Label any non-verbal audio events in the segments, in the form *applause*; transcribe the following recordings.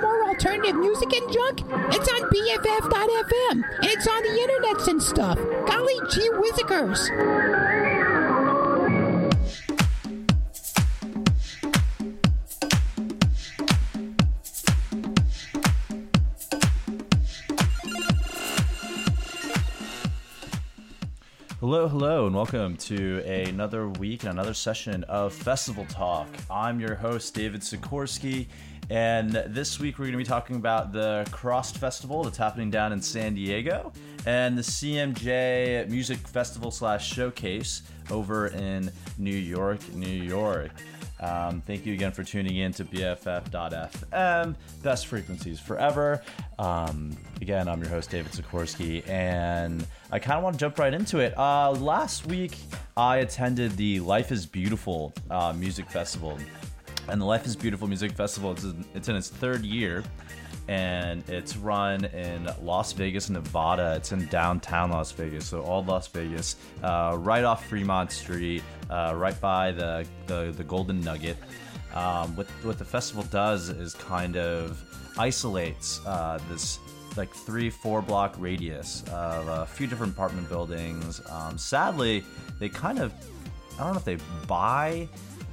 more alternative music and junk? It's on BFF.FM, and it's on the internets and stuff. Golly gee whizzikers. Hello, hello, and welcome to another week and another session of Festival Talk. I'm your host, David Sikorsky, and this week we're going to be talking about the CRSSD Festival that's happening down in San Diego and the CMJ Music Festival slash Showcase over in New York, New York. Um, thank you again for tuning in to BFF.FM, best frequencies forever. Um, again, I'm your host, David Sikorsky, and I kind of want to jump right into it. Uh, last week, I attended the Life is Beautiful uh, Music Festival. And the Life is Beautiful Music Festival, it's in, it's in its third year and it's run in Las Vegas, Nevada. It's in downtown Las Vegas, so all Las Vegas, uh, right off Fremont Street, uh, right by the, the, the Golden Nugget. Um, what, what the festival does is kind of isolates uh, this like three, four block radius of a few different apartment buildings. Um, sadly, they kind of, I don't know if they buy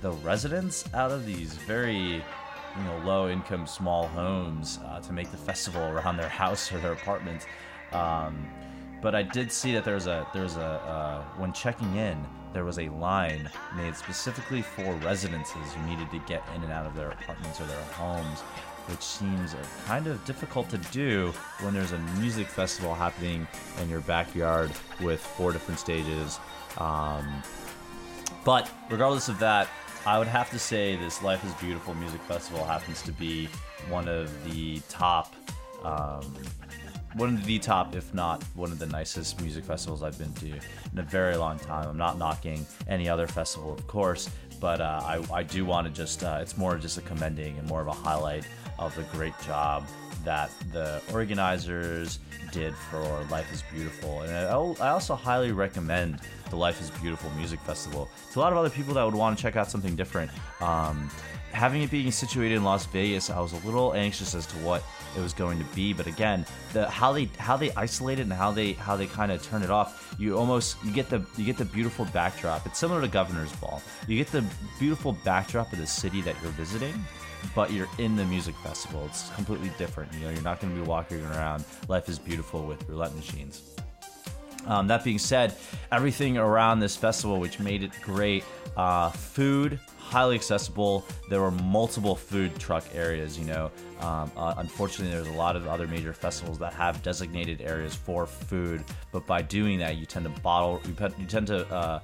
the residents out of these very you know low income small homes uh, to make the festival around their house or their apartment. Um, but I did see that there's a there's a uh, when checking in there was a line made specifically for residences who needed to get in and out of their apartments or their homes, which seems kind of difficult to do when there's a music festival happening in your backyard with four different stages. Um, but regardless of that, I would have to say this Life is Beautiful music festival happens to be one of the top, um, one of the top, if not one of the nicest music festivals I've been to in a very long time. I'm not knocking any other festival, of course, but uh, I, I do want to just, uh, it's more just a commending and more of a highlight of the great job that the organizers did for Life is Beautiful. And I, also highly recommend the Life is Beautiful Music Festival to a lot of other people that would want to check out something different. Um, having it being situated in Las Vegas, I was a little anxious as to what it was going to be. But again, the how they how they isolate it and how they how they kind of turn it off, you almost you get the you get the beautiful backdrop. It's similar to Governor's Ball. You get the beautiful backdrop of the city that you're visiting but you're in the music festival. It's completely different. You know, you're not going to be walking around Life is Beautiful with roulette machines. Um, that being said, everything around this festival, which made it great, uh, food highly accessible. There were multiple food truck areas. You know, um, uh, unfortunately, there's a lot of other major festivals that have designated areas for food, but by doing that, you tend to bottle, you, tend to uh,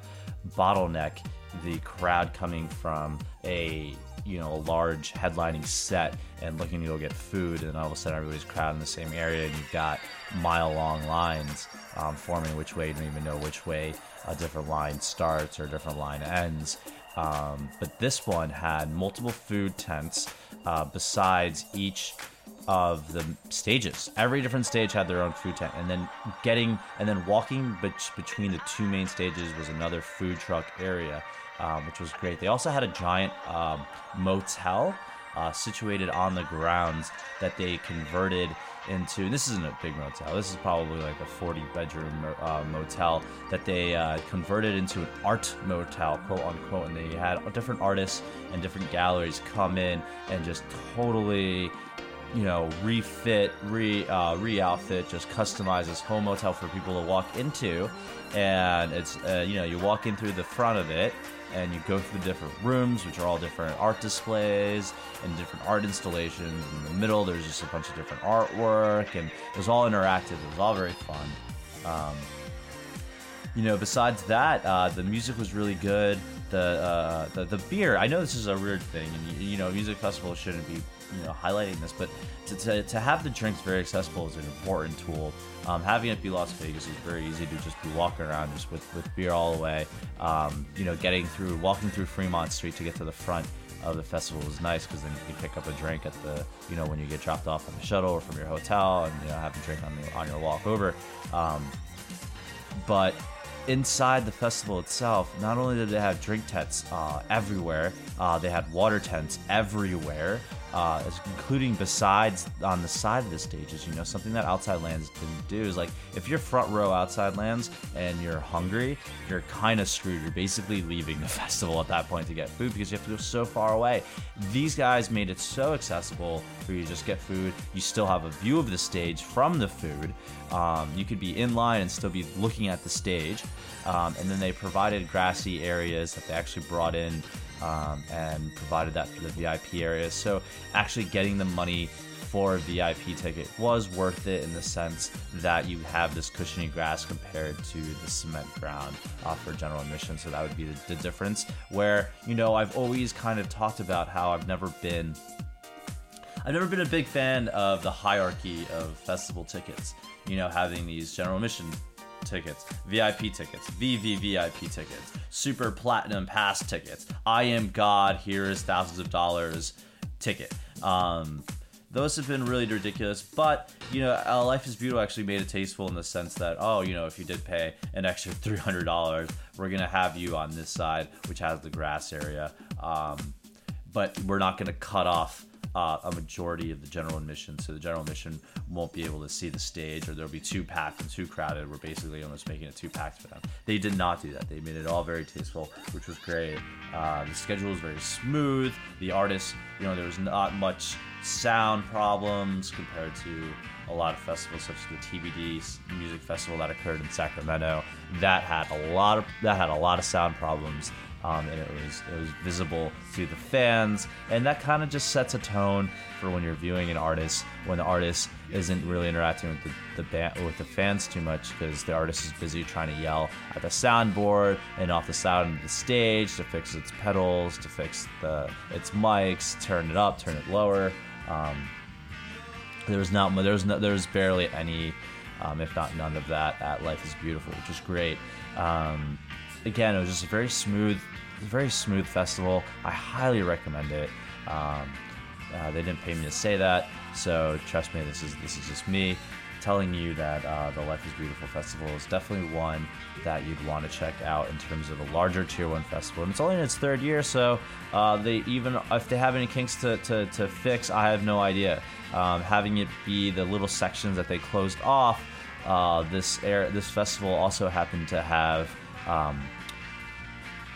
bottleneck the crowd coming from a you know a large headlining set and looking to go get food and all of a sudden everybody's crowded in the same area and you've got mile long lines um, forming which way you don't even know which way a different line starts or a different line ends. Um, but this one had multiple food tents uh, besides each of the stages. Every different stage had their own food tent, and then getting and then walking be- between the two main stages was another food truck area um, which was great. They also had a giant um, motel uh, situated on the grounds that they converted into. This isn't a big motel. This is probably like a 40 bedroom uh, motel that they uh, converted into an art motel, quote unquote. And they had different artists and different galleries come in and just totally you know, refit, re uh, re outfit, just customize this home motel for people to walk into, and it's uh, you know you walk in through the front of it, and you go through the different rooms, which are all different art displays and different art installations. In the middle, there's just a bunch of different artwork, and it was all interactive. It was all very fun. Um, you know, besides that, uh, the music was really good. The, uh, the the beer. I know this is a weird thing, and you, you know, music festivals shouldn't be you know highlighting this, but to, to, to have the drinks very accessible is an important tool. Um, having it be Las Vegas is very easy to just be walking around just with, with beer all the way. Um, you know, getting through, walking through Fremont Street to get to the front of the festival is nice because then you can pick up a drink at the, you know, when you get dropped off on the shuttle or from your hotel and, you know, have a drink on, the, on your walk over. Um, but inside the festival itself, not only did they have drink tents uh, everywhere, uh, they had water tents everywhere. Uh, including besides on the side of the stages. You know, something that outside lands didn't do is like if you're front row outside lands and you're hungry, you're kind of screwed. You're basically leaving the *laughs* festival at that point to get food because you have to go so far away. These guys made it so accessible for you to just get food. You still have a view of the stage from the food. Um, you could be in line and still be looking at the stage. Um, and then they provided grassy areas that they actually brought in um, and provided that for the VIP area. So actually getting the money for a VIP ticket was worth it in the sense that you have this cushiony grass compared to the cement ground uh, for general admission. So that would be the, the difference. Where, you know, I've always kind of talked about how I've never been. I've never been a big fan of the hierarchy of festival tickets. You know, having these general admission tickets, VIP tickets, VVVIP tickets, Super Platinum Pass tickets, I Am God, here is thousands of dollars ticket. Um, those have been really ridiculous, but you know, uh, Life is Beautiful actually made it tasteful in the sense that, oh, you know, if you did pay an extra *laughs* $300, we're gonna have you on this side, which has the grass area, um, but we're not gonna cut off uh, a majority of the general admission. So the general admission won't be able to see the stage, or there'll be too packed and too crowded. We're basically almost making it too packed for them. They did not do that. They made it all very tasteful, which was great. Uh, the schedule was very smooth. The artists, you know, there was not much sound problems compared to a lot of festivals such as the TBD music festival that occurred in Sacramento that had a lot of that had a lot of sound problems um, and it was it was visible to the fans, and that kind of just sets a tone for when you're viewing an artist when the artist isn't really interacting with the, the band with the fans too much because the artist is busy trying to yell at the soundboard and off the sound of the stage to fix its pedals, to fix the its mics, turn it up, turn it lower. Um, not there was no, barely any, um, if not none of that at Life is Beautiful, which is great. Um, again, it was just a very smooth, very smooth festival. I highly recommend it. Um, uh, they didn't pay me to say that, so trust me, this is this is just me telling you that uh, the Life is Beautiful festival is definitely one that you'd want to check out in terms of a larger tier one festival. And it's only in its third year, so uh, they even if they have any kinks to, to, to fix, I have no idea. Um, having it be the little sections that they closed off, uh, this air this festival also happened to have um,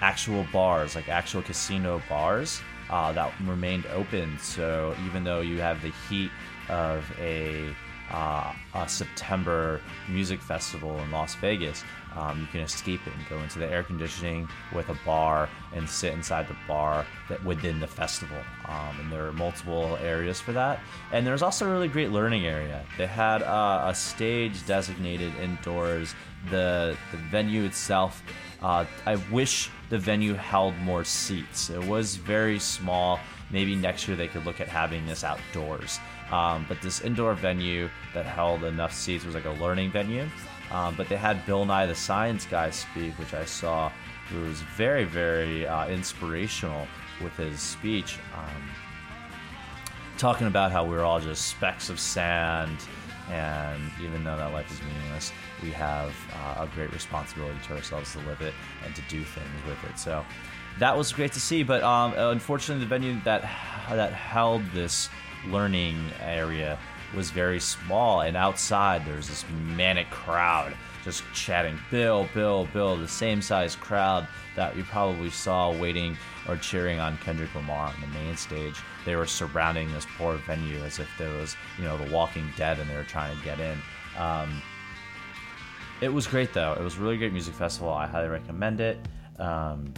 actual bars, like actual casino bars, uh, that remained open. So even though you have the heat of a, uh, a September music festival in Las Vegas, um, you can escape it and go into the air conditioning with a bar and sit inside the bar that within the festival. Um, and there are multiple areas for that. And there's also a really great learning area. They had uh, a stage designated indoors. The the venue itself. Uh, I wish the venue held more seats. It was very small. Maybe next year they could look at having this outdoors. Um, but this indoor venue that held enough seats was like a learning venue. Um, but they had Bill Nye the Science Guy speak, which I saw. It was very, very uh, inspirational with his speech, um, talking about how we're all just specks of sand, and even though that life is meaningless, we have uh, a great responsibility to ourselves to live it and to do things with it. So that was great to see. But um, unfortunately, the venue that that held this learning area was very small, and outside there's this manic crowd just chatting, Bill, Bill, Bill, the same size crowd that you probably saw waiting or cheering on Kendrick Lamar on the main stage. They were surrounding this poor venue as if there was, you know, The Walking Dead and they were trying to get in. Um, it was great though. It was a really great music festival. I highly recommend it. Um,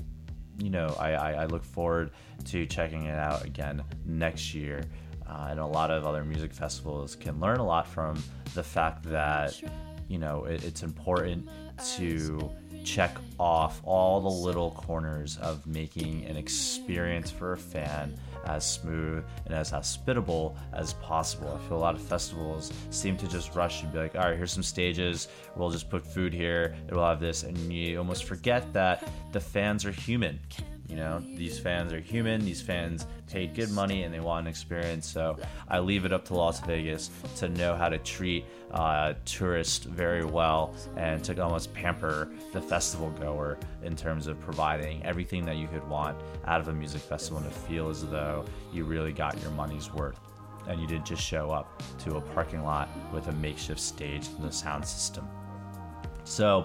you know, I, I, I, look forward to checking it out again next year. Uh, and a lot of other music festivals can learn a lot from the fact that you know it, it's important to check off all the little corners of making an experience for a fan as smooth and as hospitable as possible. I feel a lot of festivals seem to just rush and be like, all right, here's some stages, we'll just put food here, it will have this, and you almost forget that the fans are human You know, these fans are human. These fans paid good money and they want an experience. So I leave it up to Las Vegas to know how to treat uh, tourists very well and to almost pamper the festival goer in terms of providing everything that you could want out of a music festival and to feel as though you really got your money's worth and you didn't just show up to a parking lot with a makeshift stage and a sound system. So,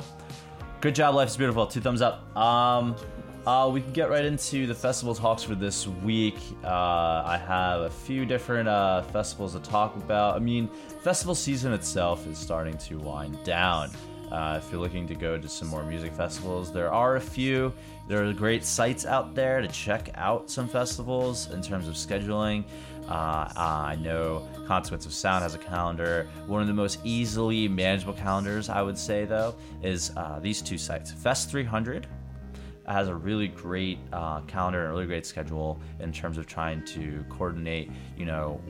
good job, Life is Beautiful. Two thumbs up. Um, uh, we can get right into the festival talks for this week. Uh, I have a few different uh, festivals to talk about. I mean, festival season itself is starting to wind down. Uh, if you're looking to go to some more music festivals, there are a few. There are great sites out there to check out some festivals in terms of scheduling. Uh, I know Consequence of Sound has a calendar. One of the most easily manageable calendars, I would say, though, is uh, these two sites Fest 300 has a really great uh, calendar and a really great schedule in terms of trying to coordinate, you know,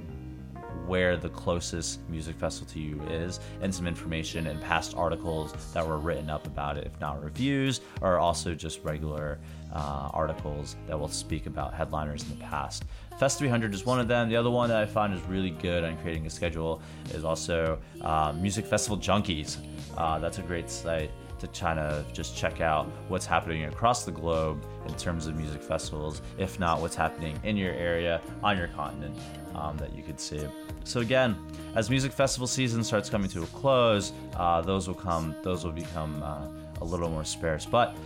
where the closest music festival to you is and some information and past articles that were written up about it, if not reviews, or also just regular uh, articles that will speak about headliners in the past. Fest 300 is one of them. The other one that I find is really good on creating a schedule is also uh, Music Festival Junkies. Uh, that's a great site to kind of just check out what's happening across the globe in terms of music festivals, if not what's happening in your area, on your continent, um, that you could see. So again, as music festival season starts coming to a close, uh, those will come, those will become uh, a little more sparse. But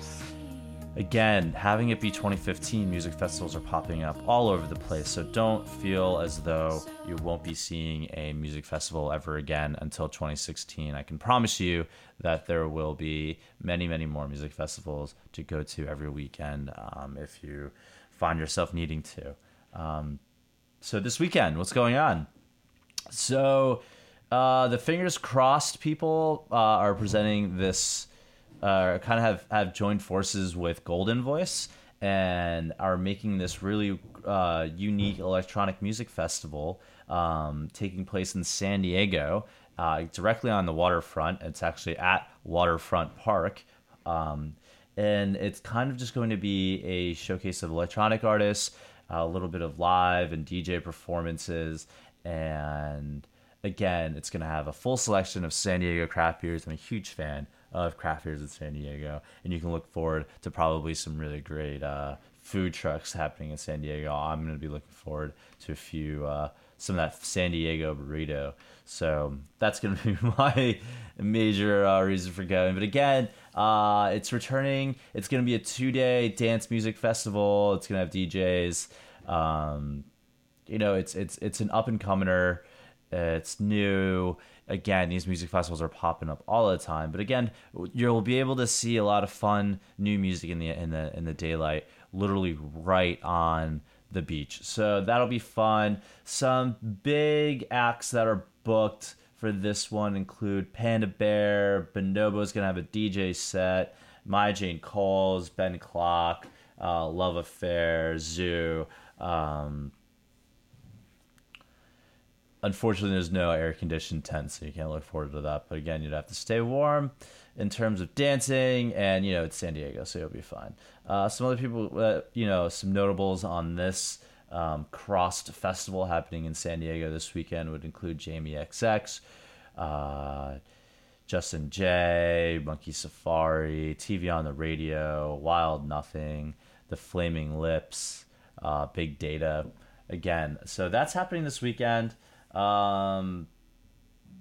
again, having it be 2015, music festivals are popping up all over the place. So don't feel as though you won't be seeing a music festival ever again until 2016. I can promise you that there will be many, many more music festivals to go to every weekend um, if you find yourself needing to. Um, so this weekend, what's going on? So uh, the fingers crossed people uh, are presenting this uh, kind of have, have joined forces with Goldenvoice and are making this really uh, unique electronic music festival um, taking place in San Diego, uh, directly on the waterfront. It's actually at Waterfront Park. Um, and it's kind of just going to be a showcase of electronic artists, a little bit of live and DJ performances, and again, it's going to have a full selection of San Diego craft beers. I'm a huge fan of craft beers in San Diego, and you can look forward to probably some really great uh, food trucks happening in San Diego. I'm going to be looking forward to a few uh, some of that San Diego burrito. So that's going *laughs* to be my major uh, reason for going. But again, uh, it's returning. It's going to be a two day dance music festival. It's going to have DJs. Um, you know, it's it's it's an up and comer. It's new again, these music festivals are popping up all the time. But again, you'll be able to see a lot of fun new music in the in the in the daylight, literally right on the beach. So that'll be fun. Some big acts that are booked for this one include Panda Bear, Bonobo's gonna have a DJ set, Maya Jane Coles, Ben Klock, uh, Love Affair, ZHU. Um, unfortunately, there's no air conditioned tent, so you can't look forward to that. But again, you'd have to stay warm in terms of dancing, and you know it's San Diego, so you'll be fine. Uh, some other people, uh, you know, some notables on this um, CRSSD Festival happening in San Diego this weekend would include Jamie XX. Uh, Justin Jay, Monkey Safari, TV on the Radio, Wild Nothing, The Flaming Lips, uh, Big Data. Again, so that's happening this weekend. Um,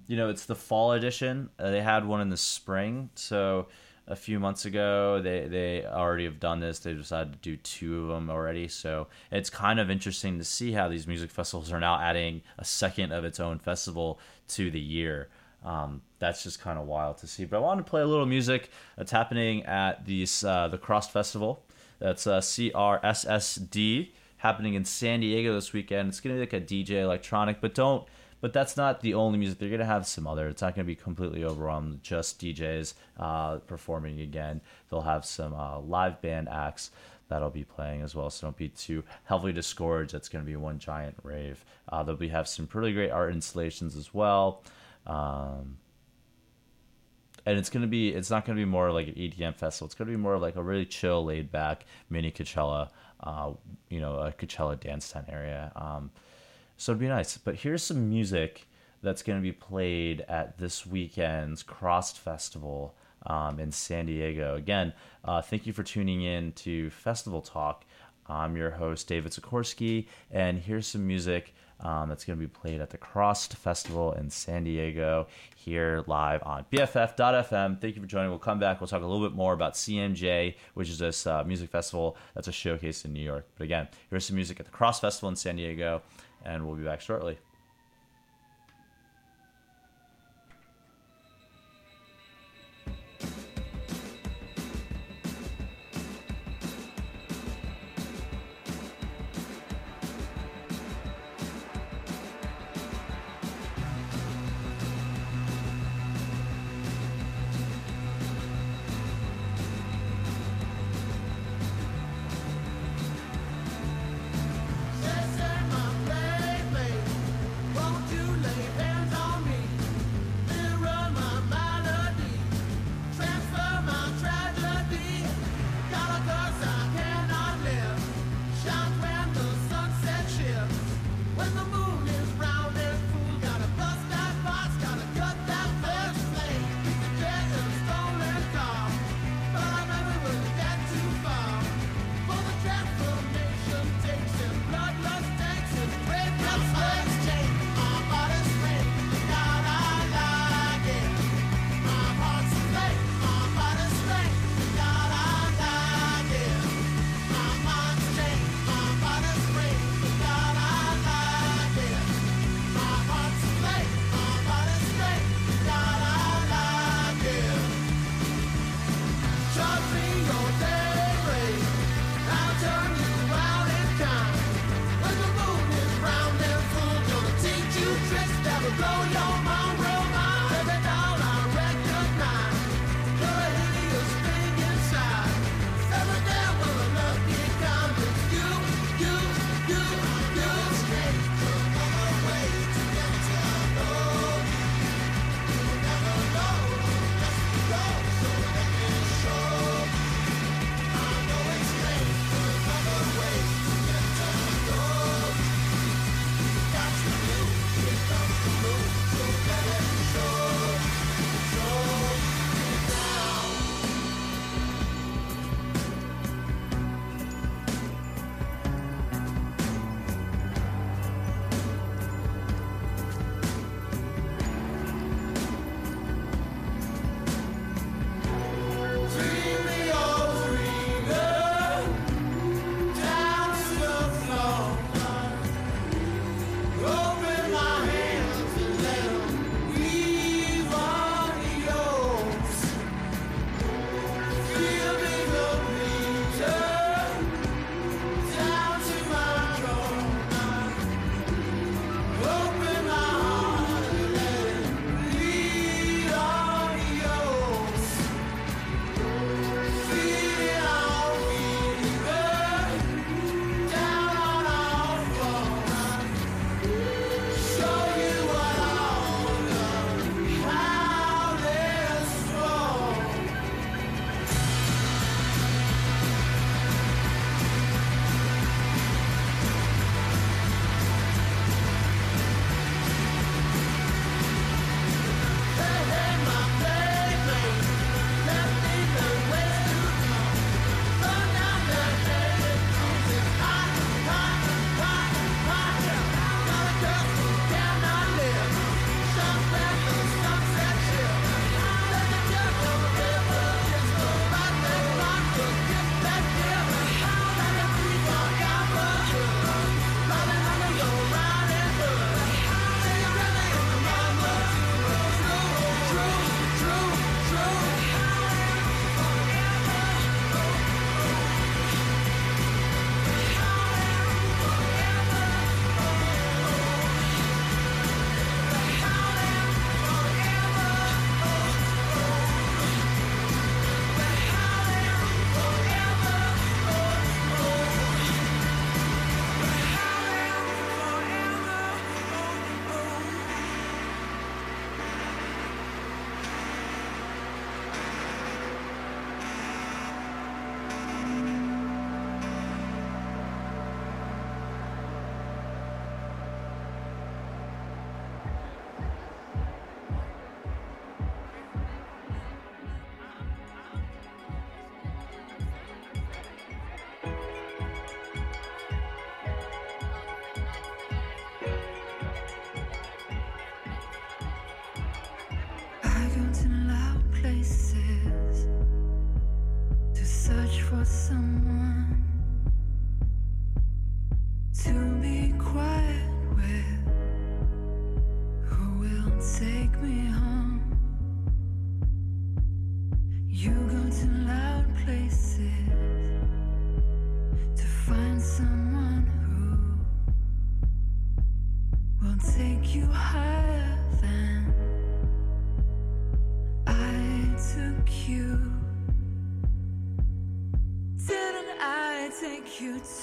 you know, it's the fall edition. Uh, they had one in the spring, so a few months ago they they already have done this. They decided to do two of them already, so it's kind of interesting to see how these music festivals are now adding a second of its own festival to the year. Um, that's just kind of wild to see. But I want to play a little music that's happening at these uh, the CRSSD Festival. That's uh, CRSSD happening in San Diego this weekend. It's gonna be like a DJ electronic, but don't. But that's not the only music. They're gonna have some other. It's not gonna be completely overwhelmed. Just DJs uh, performing again. They'll have some uh, live band acts that'll be playing as well. So don't be too heavily discouraged. That's going to be one giant rave. Uh, they'll be have some pretty great art installations as well. Um, and it's gonna be it's not gonna be more like an EDM festival. It's gonna be more like a really chill, laid back mini Coachella, uh, you know, a Coachella dance tent area. Um, so it'd be nice. But here's some music that's going to be played at this weekend's CRSSD Festival um, in San Diego. Again, uh, thank you for tuning in to Festival Talk. I'm your host, David Sikorsky, and here's some music um, that's going to be played at the CRSSD Festival in San Diego here live on BFF.FM. Thank you for joining. We'll come back. We'll talk a little bit more about CMJ, which is this uh, music festival that's a showcase in New York. But again, here's some music at the CRSSD Festival in San Diego, and we'll be back shortly.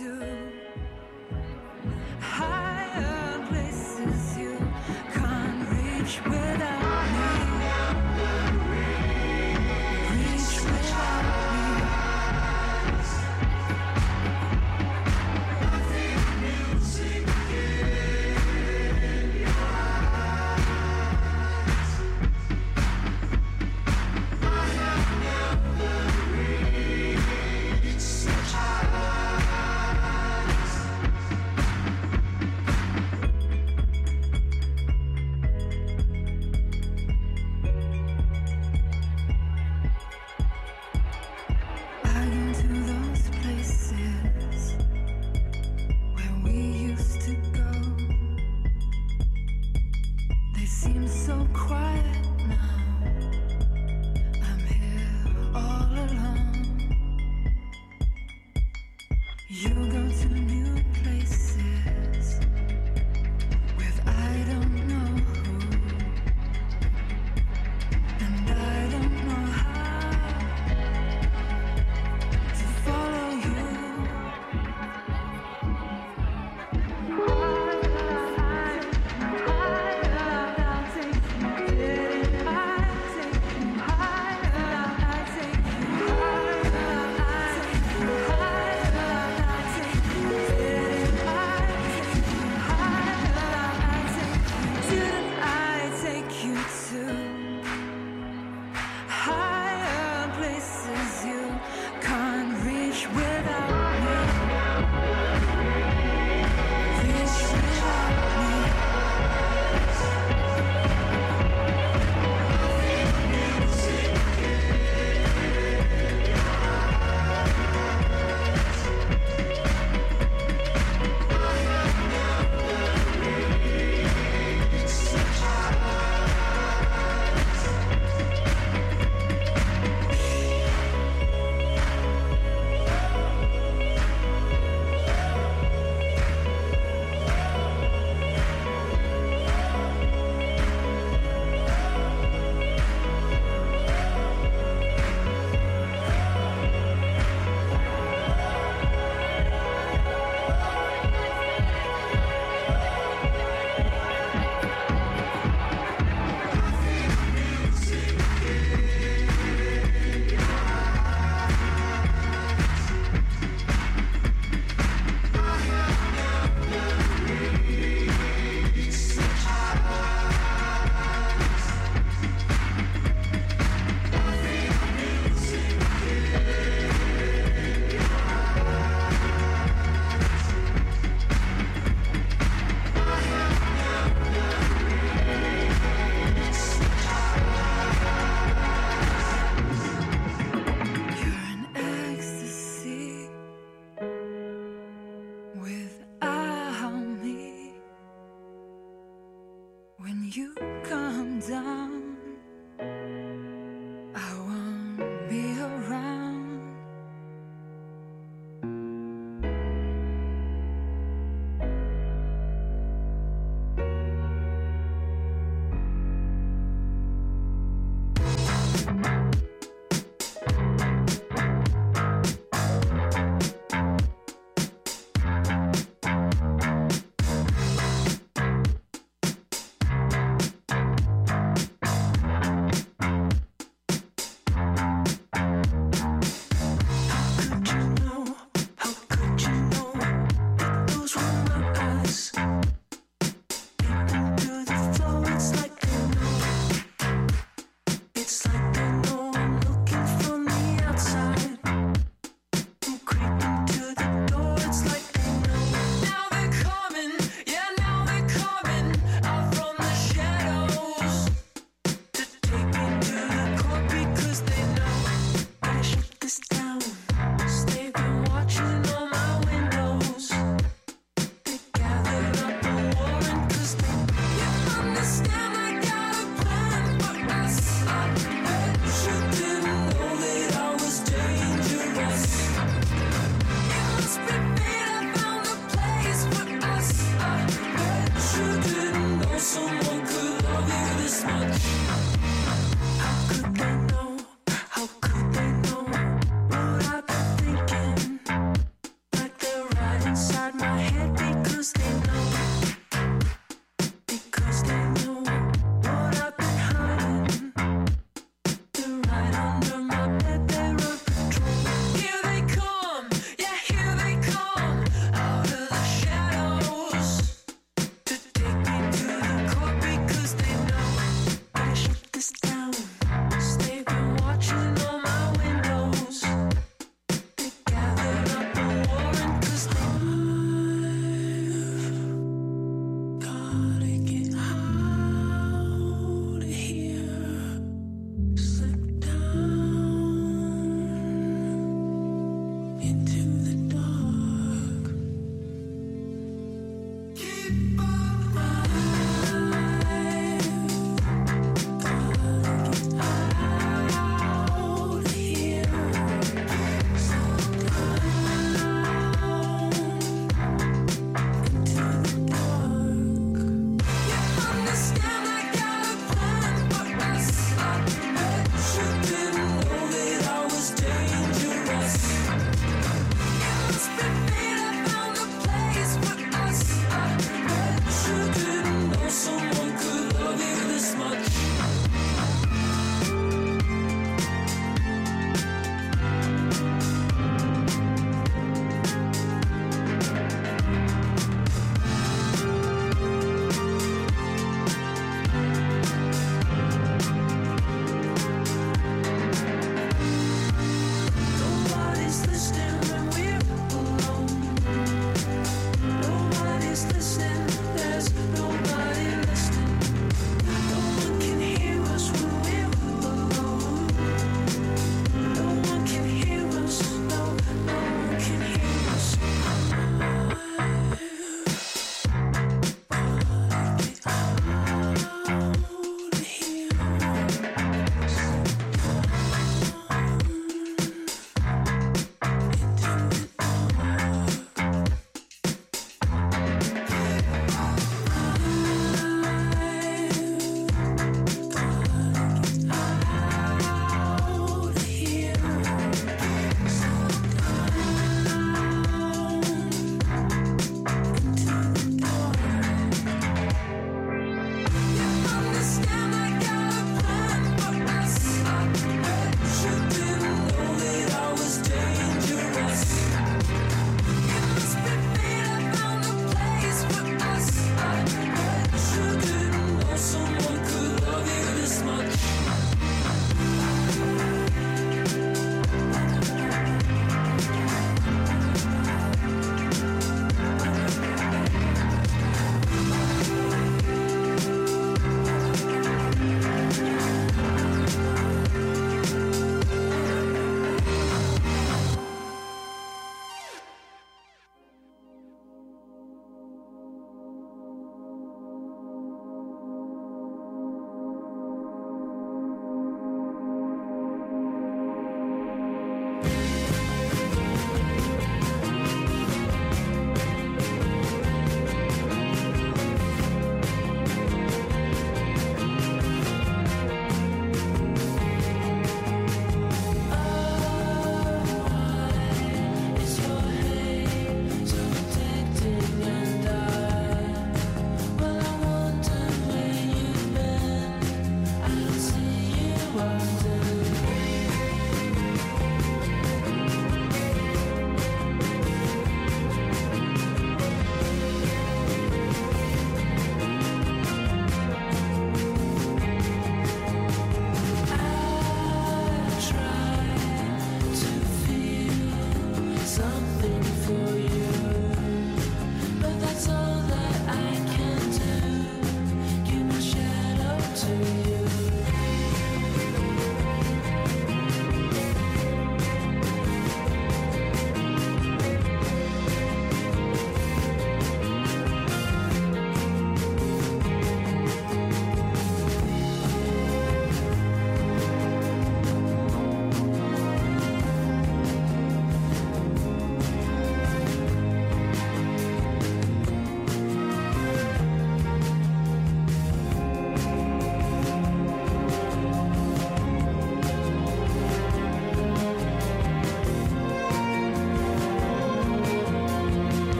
To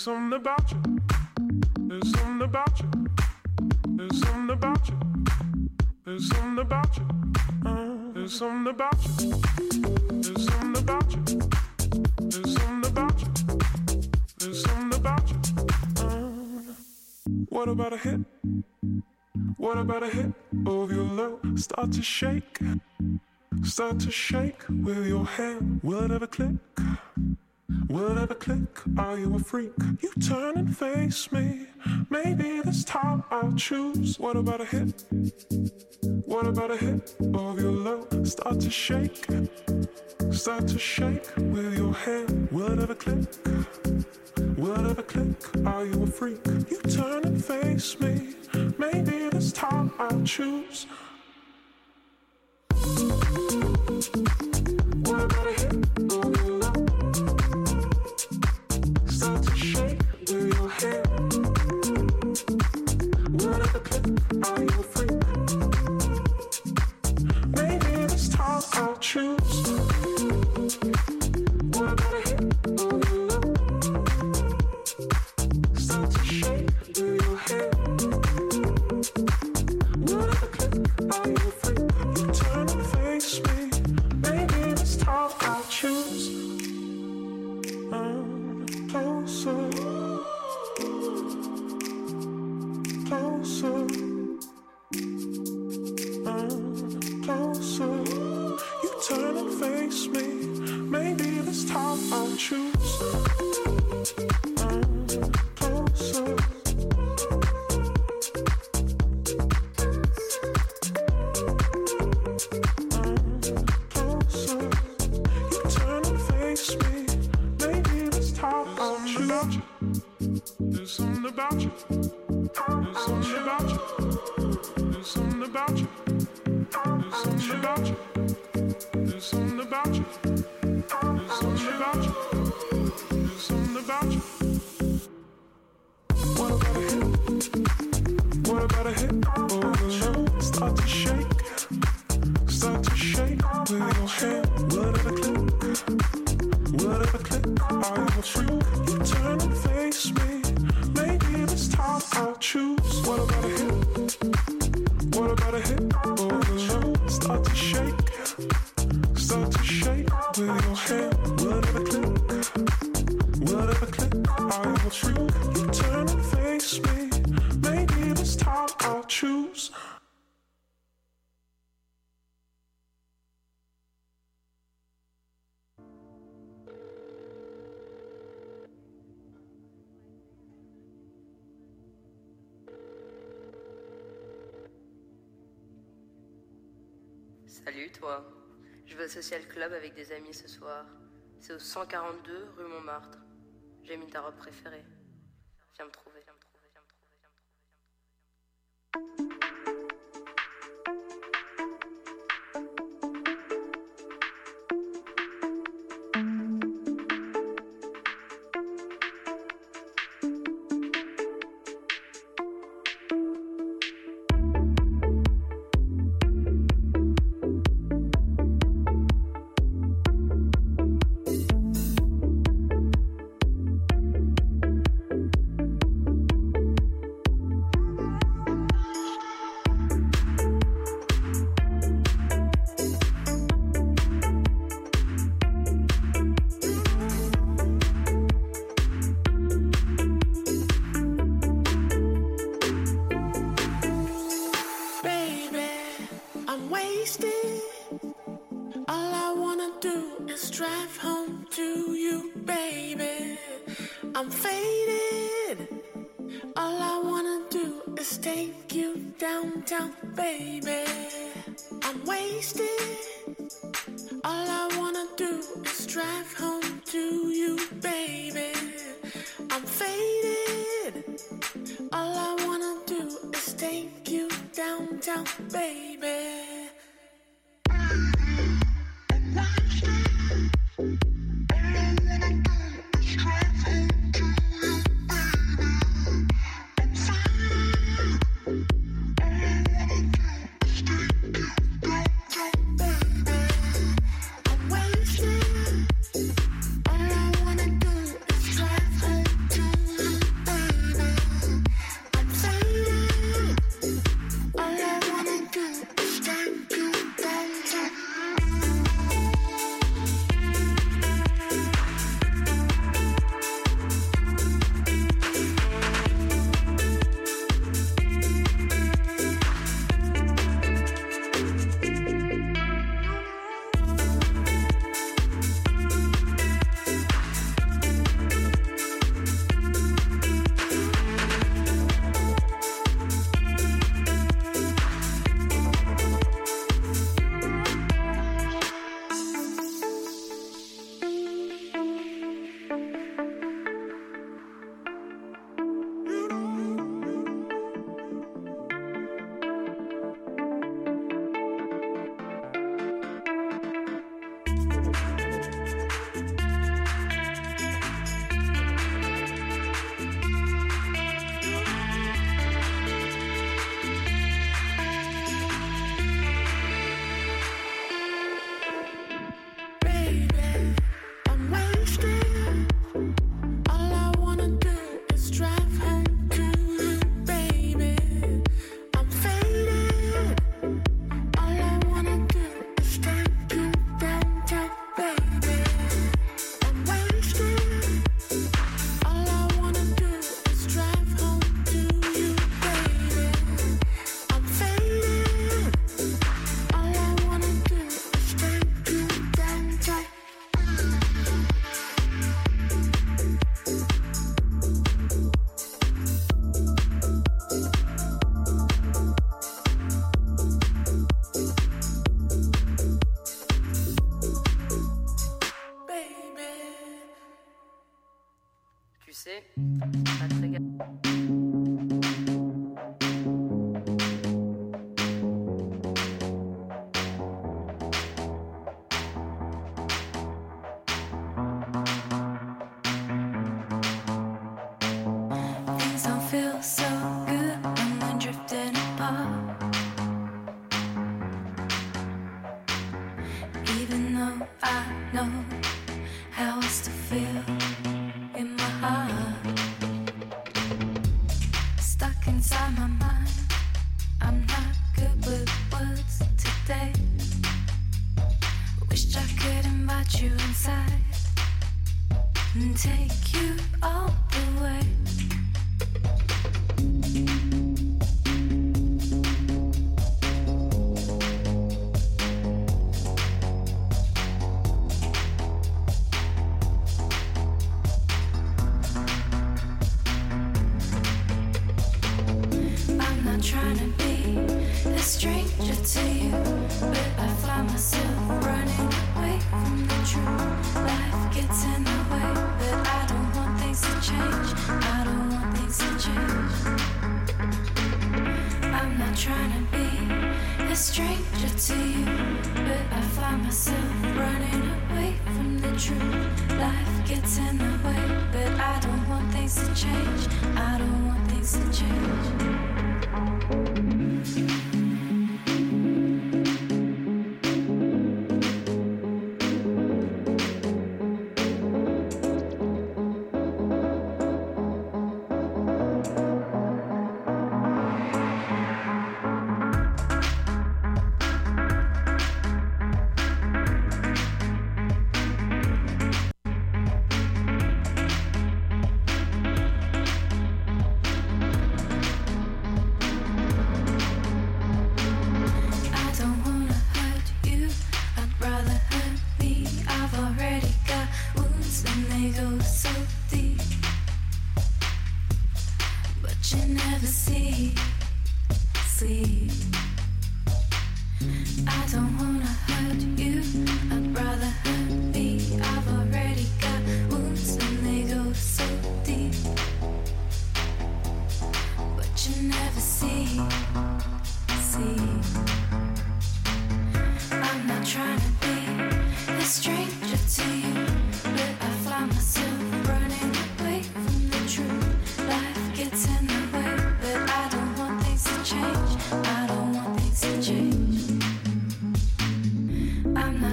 something about you. There's something about you. There's something about you. There's something about you. Uh, there's something about you. There's something about you. There's something about you. There's something about you. Uh, what about a hit? What about a hit of your love? Start to shake. Start to shake with your hand. Will it ever click? Are you a freak? You turn and face me. Maybe this time I'll choose. What about a hit? What about a hit of your love? Start to shake. Start to shake with your hand. Will it ever click? Will it ever click? Are you a freak? You turn and face me. Maybe this time I'll choose. Choose. With your click? Are you a freak? You turn and face me. social club avec des amis ce soir. C'est au 142 rue Montmartre. J'ai mis ta robe préférée. Viens me trouver.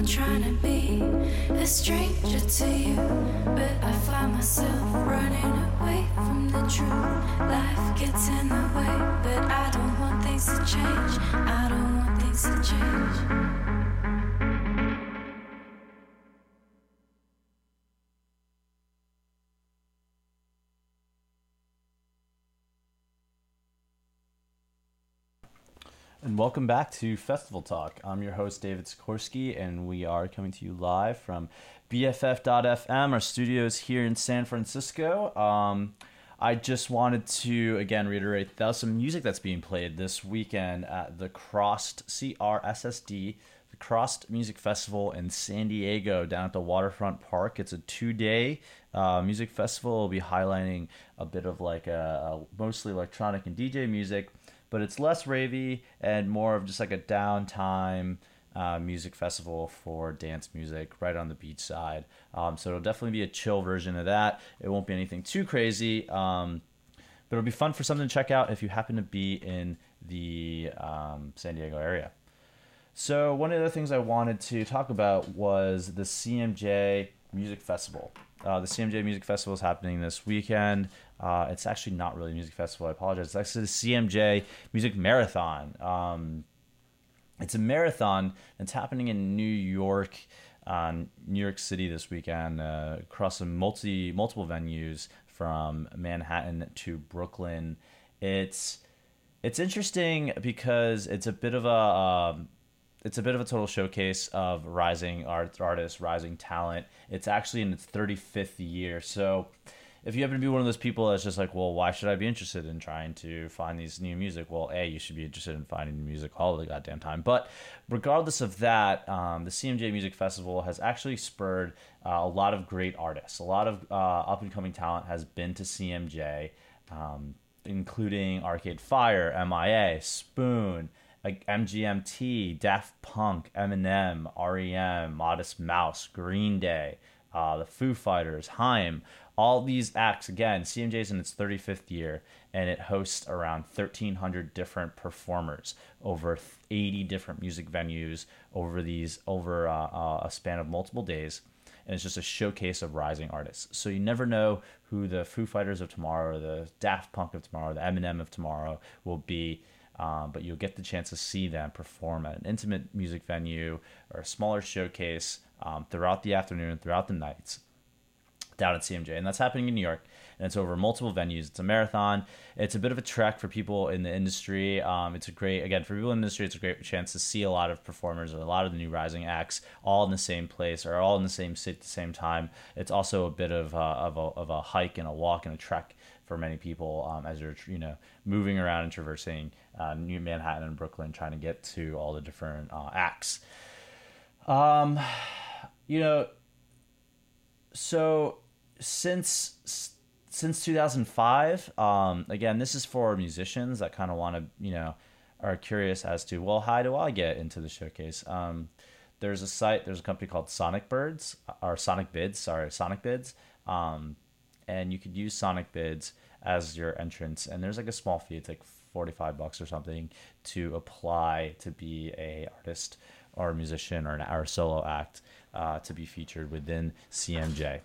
Not trying to be a stranger to you, but I find myself running away from the truth. Life gets in the way, but I don't want things to change. I don't want things to change. And welcome back to Festival Talk. I'm your host, David Sikorsky, and we are coming to you live from BFF.FM, our studios here in San Francisco. Um, I just wanted to, again, reiterate that some music that's being played this weekend at the CRSSD, C R S S D, the CRSSD Music Festival in San Diego down at the Waterfront Park. It's a two day uh, music festival. It'll be highlighting a bit of like a, a mostly electronic and DJ music but it's less ravey and more of just like a downtime uh, music festival for dance music right on the beach side. Um, so it'll definitely be a chill version of that. It won't be anything too crazy, um, but it'll be fun for something to check out if you happen to be in the um, San Diego area. So one of the things I wanted to talk about was the CMJ Music Festival. Uh, the CMJ Music Festival is happening this weekend. Uh, it's actually not really a music festival. I apologize. It's actually the CMJ Music Marathon. Um, it's a marathon that's happening in New York, uh, New York City this weekend, uh, across multi multiple venues from Manhattan to Brooklyn. It's it's interesting because it's a bit of a um, it's a bit of a total showcase of rising art artists, rising talent. It's actually in its 35th year, so if you happen to be one of those people that's just like, well, why should I be interested in trying to find these new music? Well, a, you should be interested in finding music all the goddamn time. But regardless of that, um, the CMJ Music Festival has actually spurred uh, a lot of great artists. A lot of uh, up and coming talent has been to CMJ, um, including Arcade Fire, MIA, Spoon. Like MGMT, Daft Punk, Eminem, REM, Modest Mouse, Green Day, uh, the Foo Fighters, Haim, all these acts again cmj's in its 35th year and it hosts around 1300 different performers over 80 different music venues over these over uh, uh, a span of multiple days. And it's just a showcase of rising artists. So you never know who the foo fighters of tomorrow the daft punk of tomorrow the eminem of tomorrow will be um, but you'll get the chance to see them perform at an intimate music venue or a smaller showcase um, throughout the afternoon throughout the nights down at CMJ, and that's happening in New York. And it's over multiple venues. It's a marathon. It's a bit of a trek for people in the industry. Um, it's a great, again, for people in the industry, it's a great chance to see a lot of performers or a lot of the new rising acts all in the same place or all in the same city at the same time. It's also a bit of, uh, of, a, of a hike and a walk and a trek for many people um, as you're, you know, moving around and traversing uh, New Manhattan and Brooklyn, trying to get to all the different uh, acts. Um, you know, so since since 2005 um, again this is for musicians that kind of want to you know are curious as to, well, how do I get into the showcase? Um, there's a site, there's a company called Sonic Birds, or Sonic Bids, sorry, Sonic Bids. Um, and you could use Sonic Bids as your entrance. And there's like a small fee, it's like 45 bucks or something to apply to be a artist or a musician or an or solo act uh, to be featured within CMJ.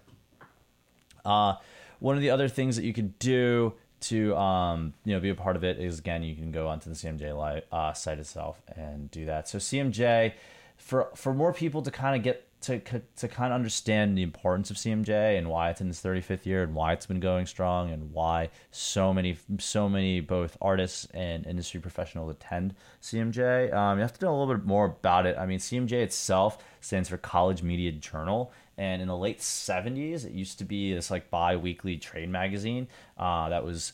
Uh, one of the other things that you could do to um, you know be a part of it is again you can go onto the CMJ live, uh, site itself and do that. So CMJ for for more people to kind of get to to kind of understand the importance of CMJ and why it's in its 35th year and why it's been going strong and why so many so many both artists and industry professionals attend CMJ. Um, you have to know a little bit more about it. I mean, CMJ itself stands for College Media Journal. And in the late 70s, it used to be this like bi-weekly trade magazine uh, that was,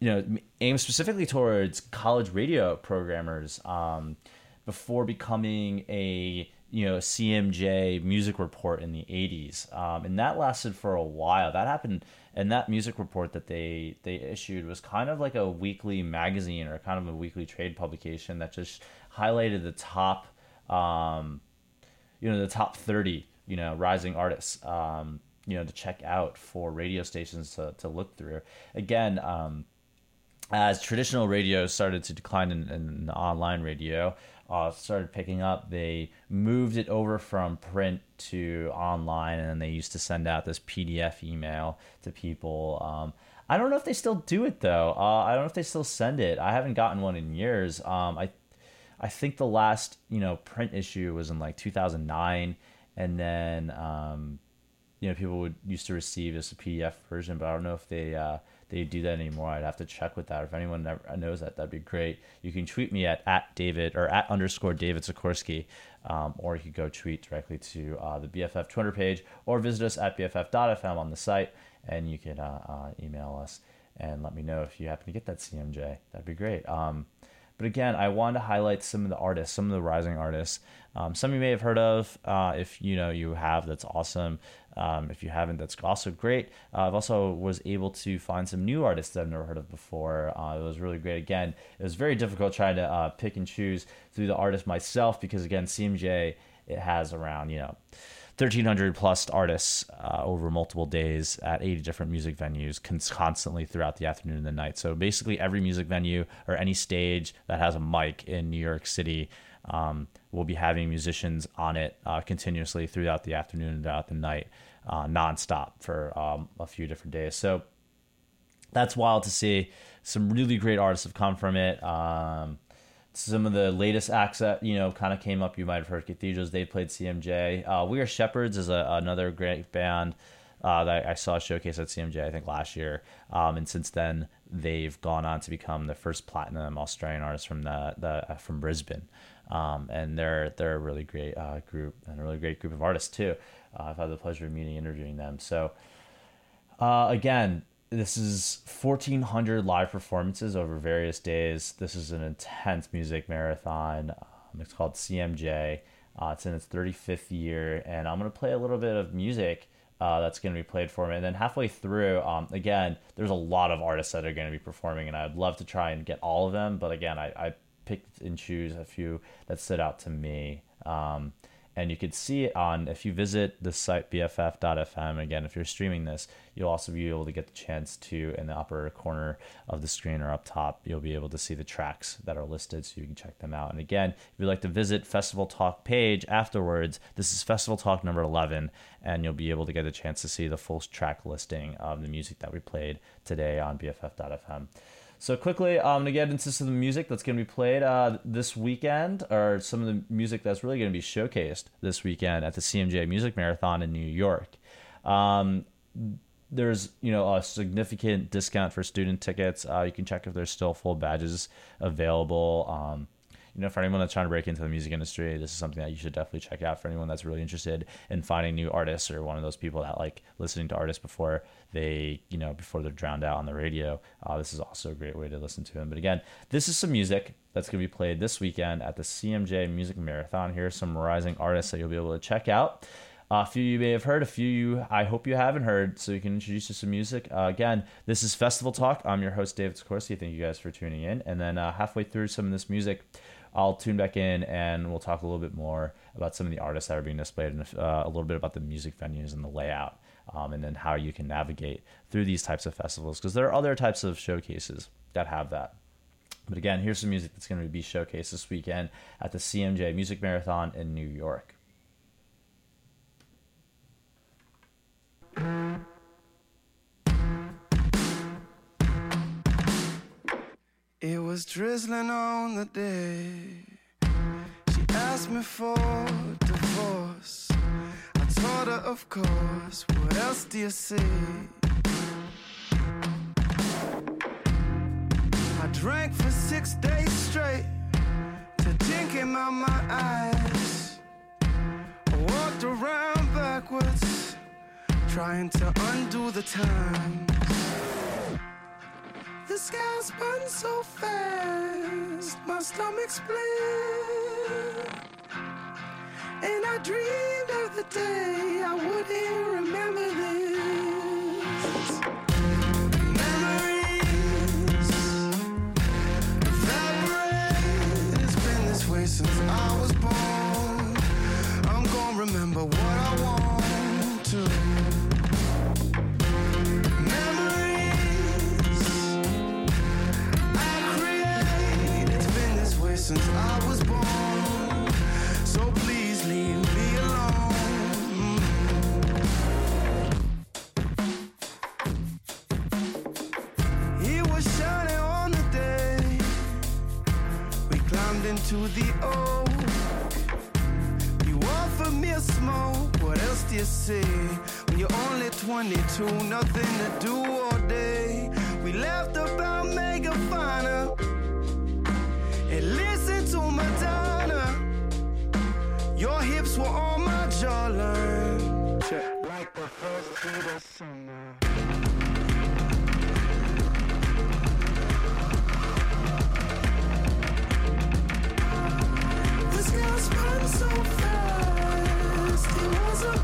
you know, aimed specifically towards college radio programmers um, before becoming a you know CMJ music report in the 80s, um, and that lasted for a while. That happened, and that music report that they they issued was kind of like a weekly magazine or kind of a weekly trade publication that just highlighted the top, um, you know, the top 30 you know rising artists. Um, you know to check out for radio stations to, to look through again um, as traditional radio started to decline in, in online radio uh, started picking up, they moved it over from print to online, and they used to send out this PDF email to people. Um, I don't know if they still do it though. Uh, I don't know if they still send it. I haven't gotten one in years. Um, I, I think the last you know print issue was in like 2009, and then um, you know people would used to receive just a PDF version, but I don't know if they uh, they do that anymore. I'd have to check with that. If anyone knows that, that'd be great. You can tweet me at, at David or at underscore David Sikorsky, um, or you could go tweet directly to uh, the BFF Twitter page or visit us at BFF.fm on the site, and you can uh, uh, email us and let me know if you happen to get that CMJ. That'd be great. Um, but again, I wanted to highlight some of the artists, some of the rising artists. Um, some you may have heard of. Uh, if you know you have, that's awesome. Um, if you haven't, that's also great. Uh, I've also was able to find some new artists that I've never heard of before. Uh, it was really great. Again, it was very difficult trying to uh, pick and choose through the artists myself because again, CMJ it has around you know. 1300 plus artists uh, over multiple days at 80 different music venues constantly throughout the afternoon and the night. So basically, every music venue or any stage that has a mic in New York City um, we'll be having musicians on it uh, continuously throughout the afternoon and throughout the night, uh, nonstop for um, a few different days. So that's wild to see. Some really great artists have come from it. Um, some of the latest acts that you know kind of came up. You might have heard Cathedrals. They played CMJ. Uh, we Are Shepherds is a, another great band. Uh, that I saw showcase at CMJ, I think last year, um, and since then they've gone on to become the first platinum Australian artist from the, the uh, from Brisbane um, and they're they're a really great uh, group and a really great group of artists too. Uh, I've had the pleasure of meeting, and interviewing them. So uh, again, this is 1,400 live performances over various days. This is an intense music marathon. Um, it's called CMJ. Uh, it's in its 35th year, and I'm gonna play a little bit of music. Uh, that's going to be played for me. And then halfway through, um, again, there's a lot of artists that are going to be performing, and I'd love to try and get all of them. But again, I, I pick and choose a few that stood out to me. Um, and you could see it on if you visit the site bff.fm again if you're streaming this you'll also be able to get the chance to in the upper corner of the screen or up top you'll be able to see the tracks that are listed so you can check them out. And again if you'd like to visit festival talk page afterwards this is festival talk number 11 and you'll be able to get a chance to see the full track listing of the music that we played today on bff.fm so quickly, I'm gonna get into some of the music that's gonna be played uh, this weekend, or some of the music that's really gonna be showcased this weekend at the CMJ Music Marathon in New York. Um, there's you know a significant discount for student tickets. Uh, you can check if there's still full badges available. Um, you know, for anyone that's trying to break into the music industry, this is something that you should definitely check out. For anyone that's really interested in finding new artists or one of those people that like listening to artists before they, you know, before they're drowned out on the radio, uh, this is also a great way to listen to them. But again, this is some music that's going to be played this weekend at the CMJ Music Marathon. Here are some rising artists that you'll be able to check out. a few you may have heard, a few you I hope you haven't heard, so you can introduce you to some music. Uh, again, this is Festival Talk. I'm your host, David Sikorsky. Thank you guys for tuning in. And then uh, halfway through some of this music, I'll tune back in and we'll talk a little bit more about some of the artists that are being displayed and uh, a little bit about the music venues and the layout. Um, and then how you can navigate through these types of festivals because there are other types of showcases that have that. But again, here's some music that's going to be showcased this weekend at the CMJ Music Marathon in New York. It was drizzling on the day she asked me for divorce. I told her, of course. What else do you say? I drank for six days straight to thinking out my eyes. I walked around backwards, trying to undo the time. The sky spun so fast, my stomach split. And I dreamed of the day I wouldn't remember this. Memories evaporate. It's been this way since I was born. I'm gonna remember what I into the oak. You offered me a smoke. What else do you say when you're only 22? Nothing to do all day. We laughed about mega finer and listened to Madonna. Your hips were on my jawline. Like the first heat of summer.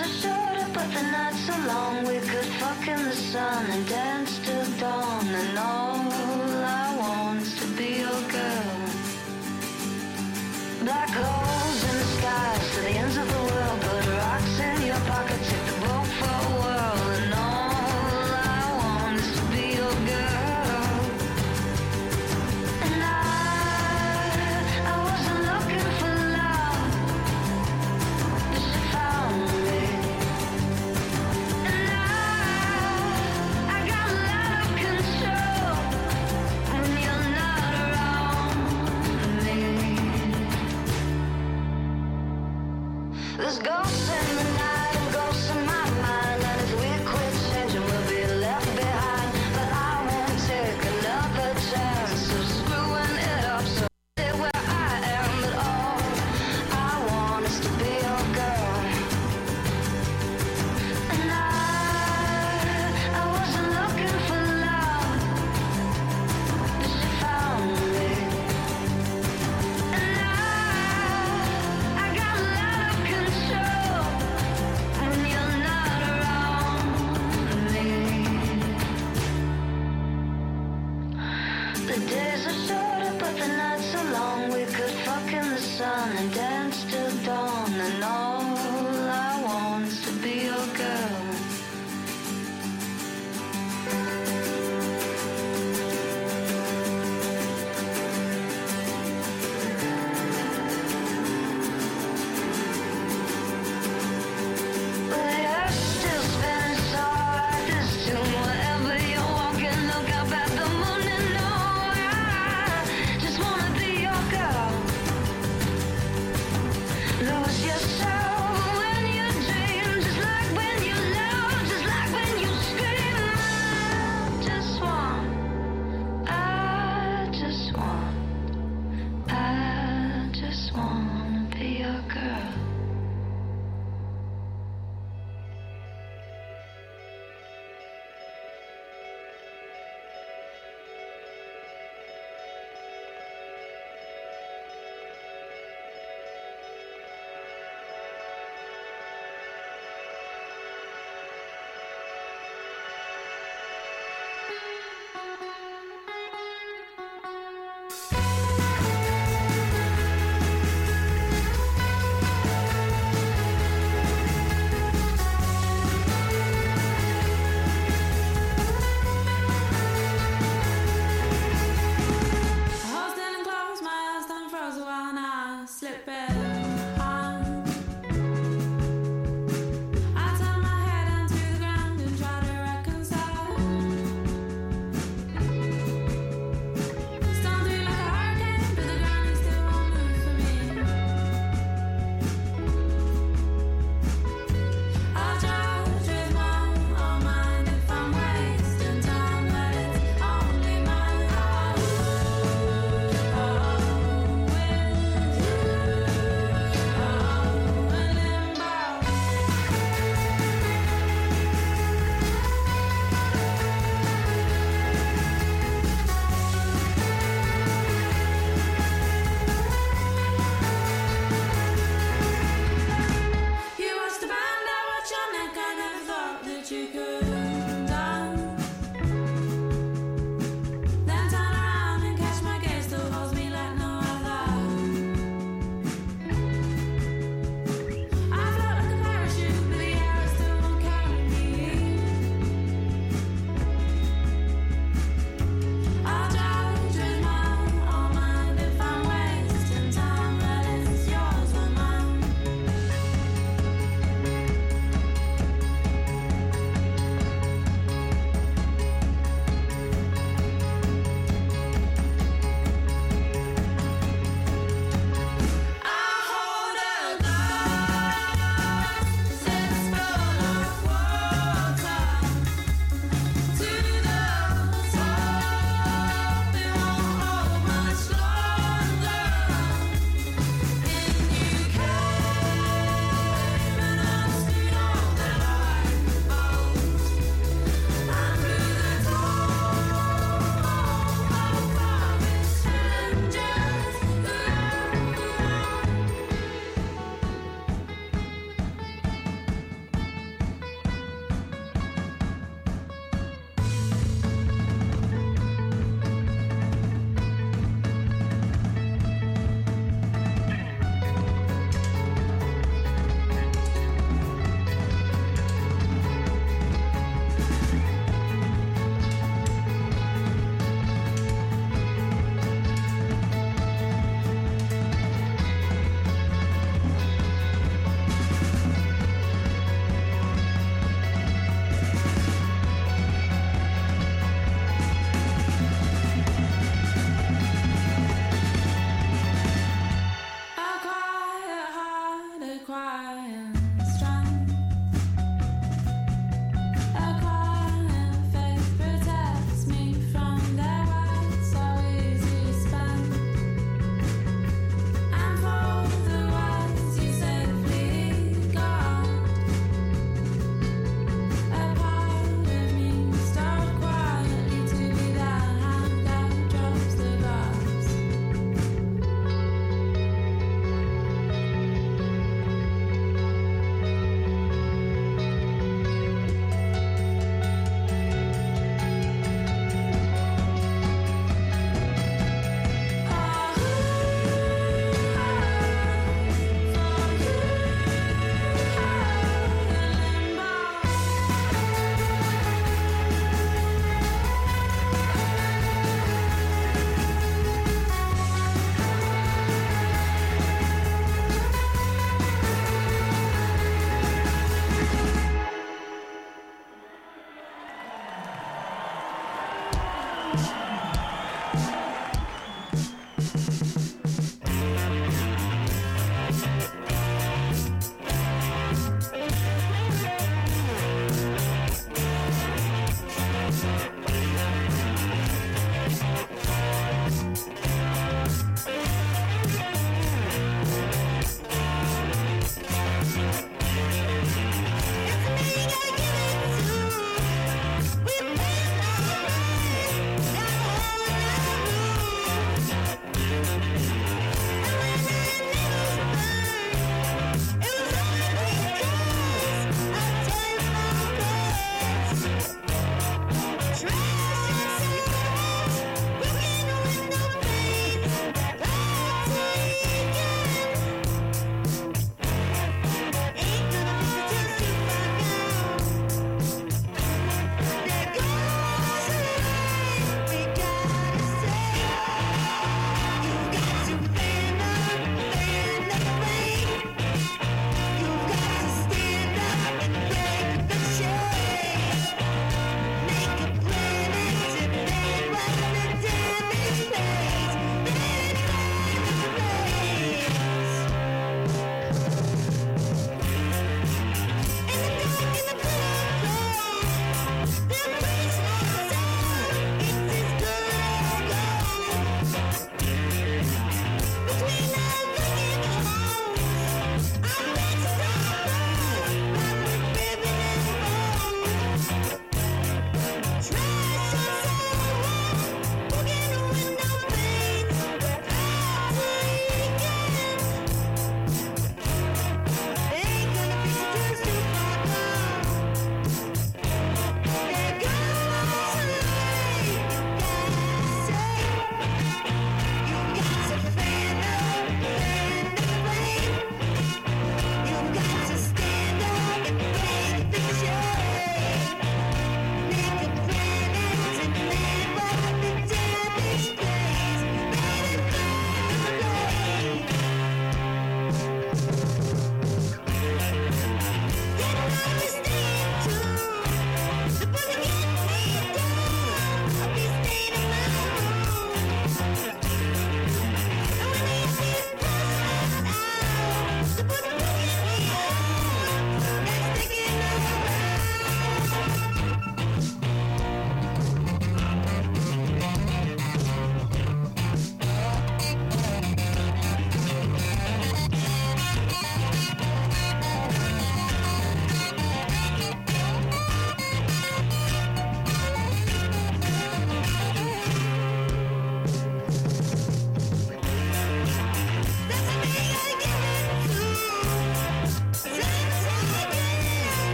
Days are shorter, but the nights are long. We could fuck in the sun and dance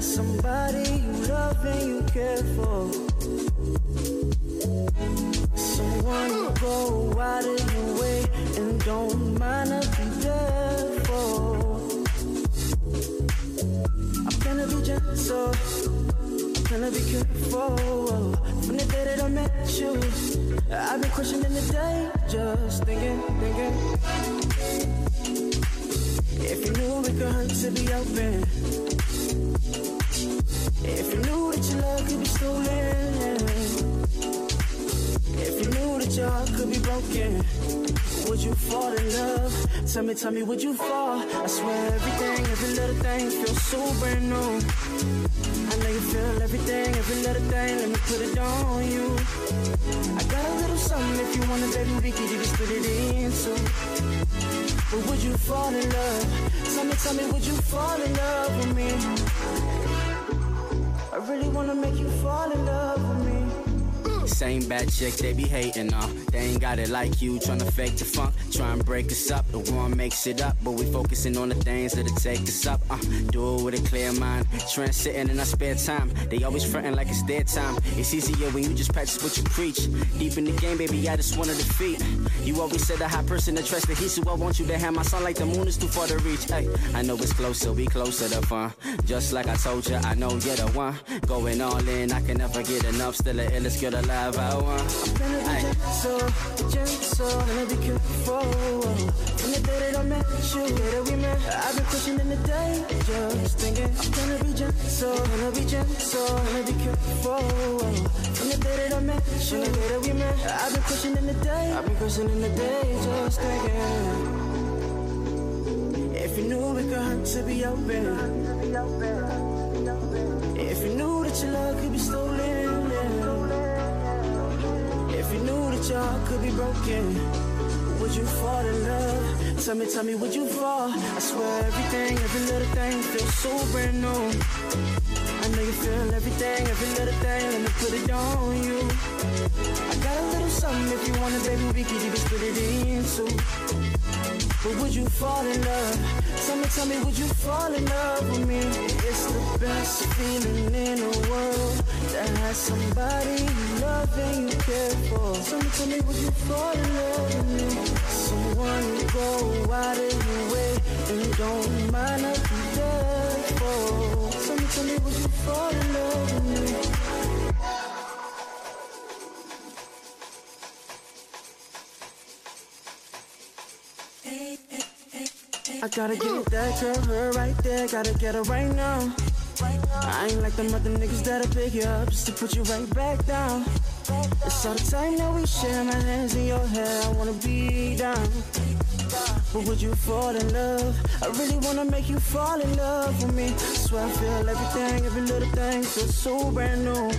somebody chicks, they be hating on. Uh. They ain't got it like you, tryna fake the funk. Try and break us up, the one makes it up. But we focusing on the things that'll take us up. Uh, do it with a clear mind. Transiting in our spare time. They always frontin' like it's their time. It's easier when you just practice what you preach. Deep in the game, baby, I just wanna defeat. You always said a high person to trust the heat, so I want you to have my son like the moon is too far to reach. Hey, I know it's closer, we closer to fun. Just like I told you, I know you're the one. Going all in, I can never get enough. Still the illest girl alive, I want. So, gentle, gentle Gonna be careful. From the day that I met you, the day that we met I've been pushing in the Just Thinking I'm gonna be gentle, gonna be gentle Gonna be careful. From the day that I met you, the day that we met I've been pushing in the day, I've been pushing in the day Just thinking. If you knew we could hunt to be open If you knew that your love could be stolen if you knew that y'all could be broken? Would you fall in love? Tell me, tell me, would you fall? I swear everything, every little thing feels so brand new. I know you feel everything, every little thing, let me put it on you. I got a little something if you want it, baby, we could even split it into. But would you fall in love? Tell me, tell me, would you fall in love with me? It's the best feeling in the world to have somebody you love and you care for. Tell me, tell me, would you fall in love with me? Someone you go out of your way and don't mind you there for. Tell me, tell me, would you fall in love with me? Gotta get that girl, her right there, gotta get her right now. I ain't like them other niggas that'll pick you up just to put you right back down. It's all the time that we share my hands in your hair. I wanna be down. But would you fall in love? I really wanna make you fall in love with me. Swear I feel everything, every little thing feels so brand new.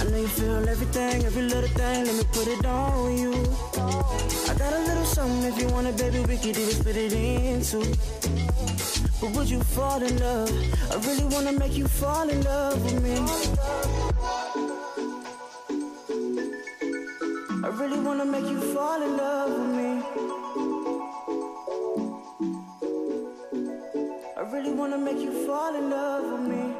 I know you feel everything, every little thing. Let me put it on you. I got a little something if you want it, baby. We could even split it into. But would you fall in love? I really wanna make you fall in love with me. I really wanna make you fall in love with me. Really wanna make you fall in love with me.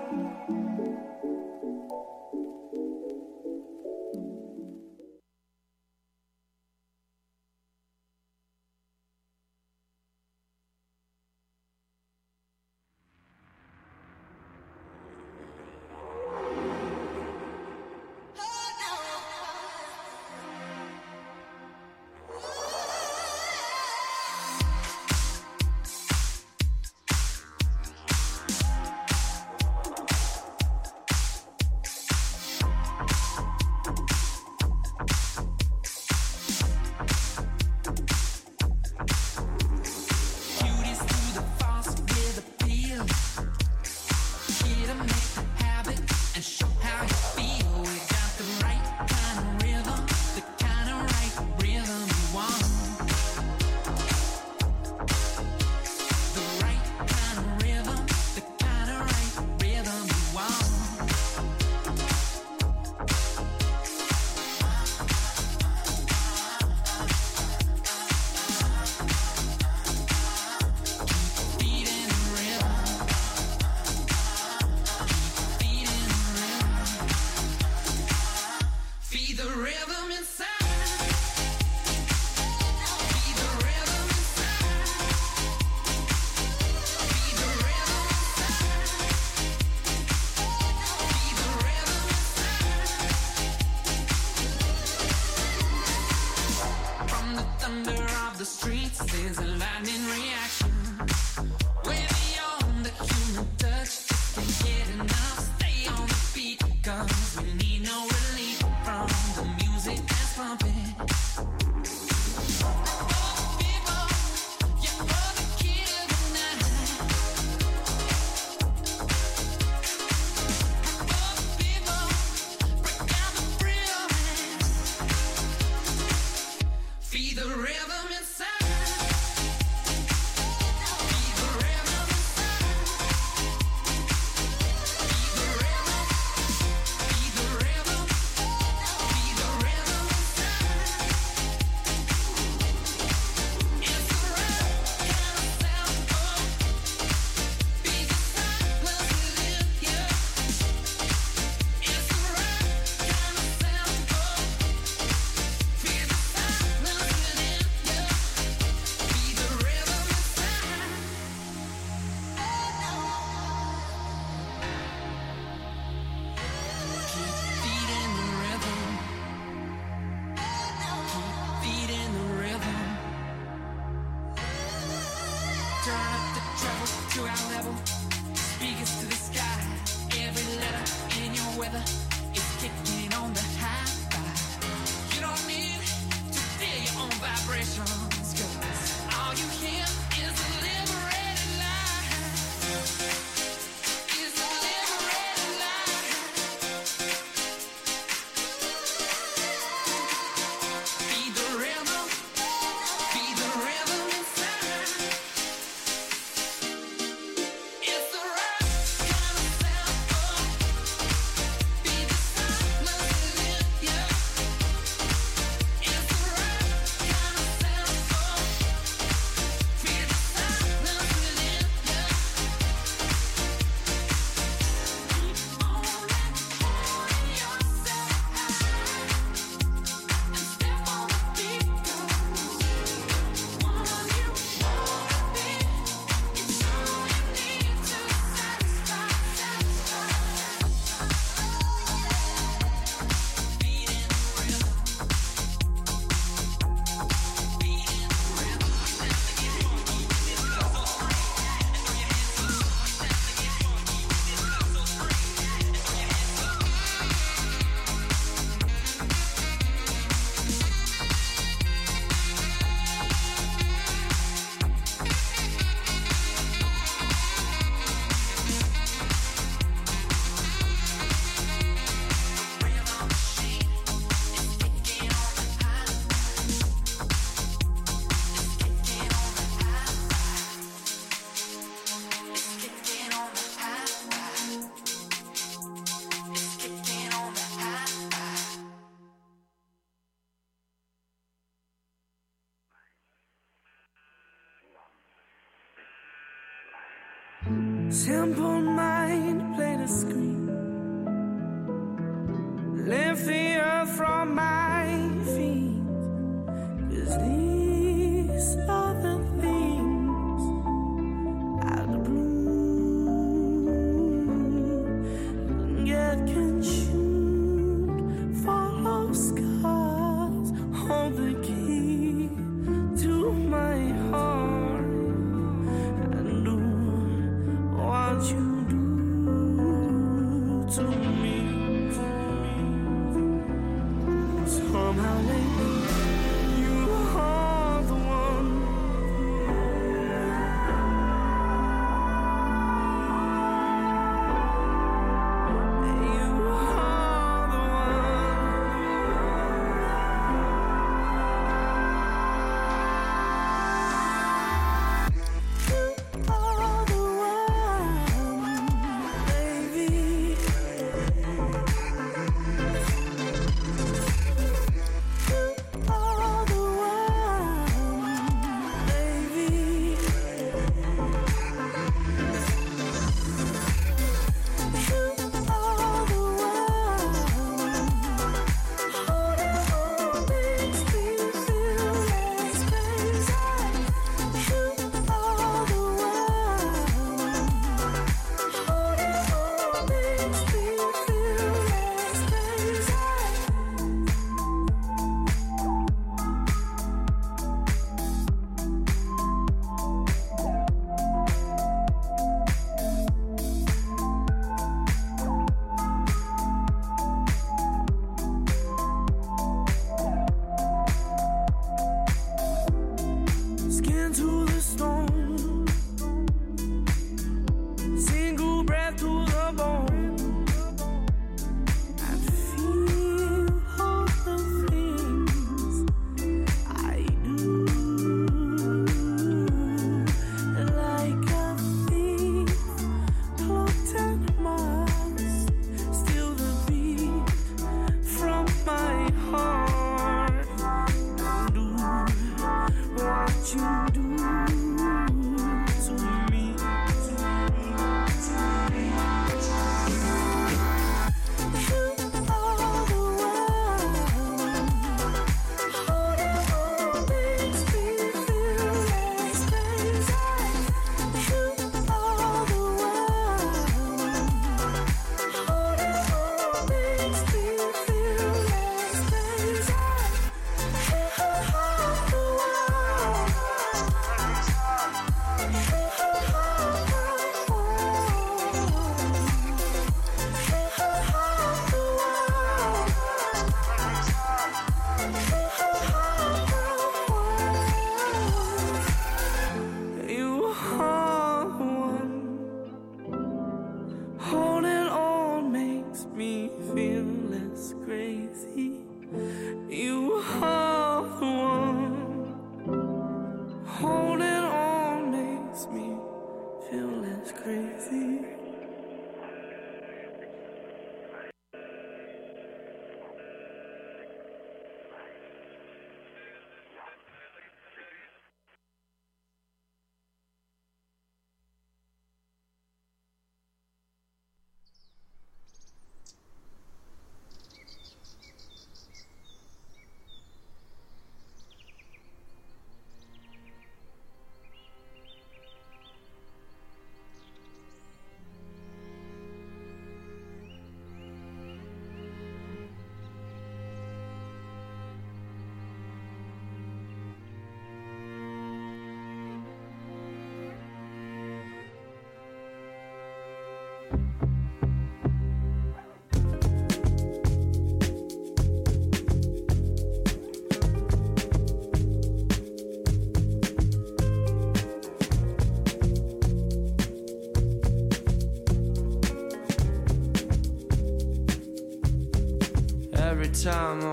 Every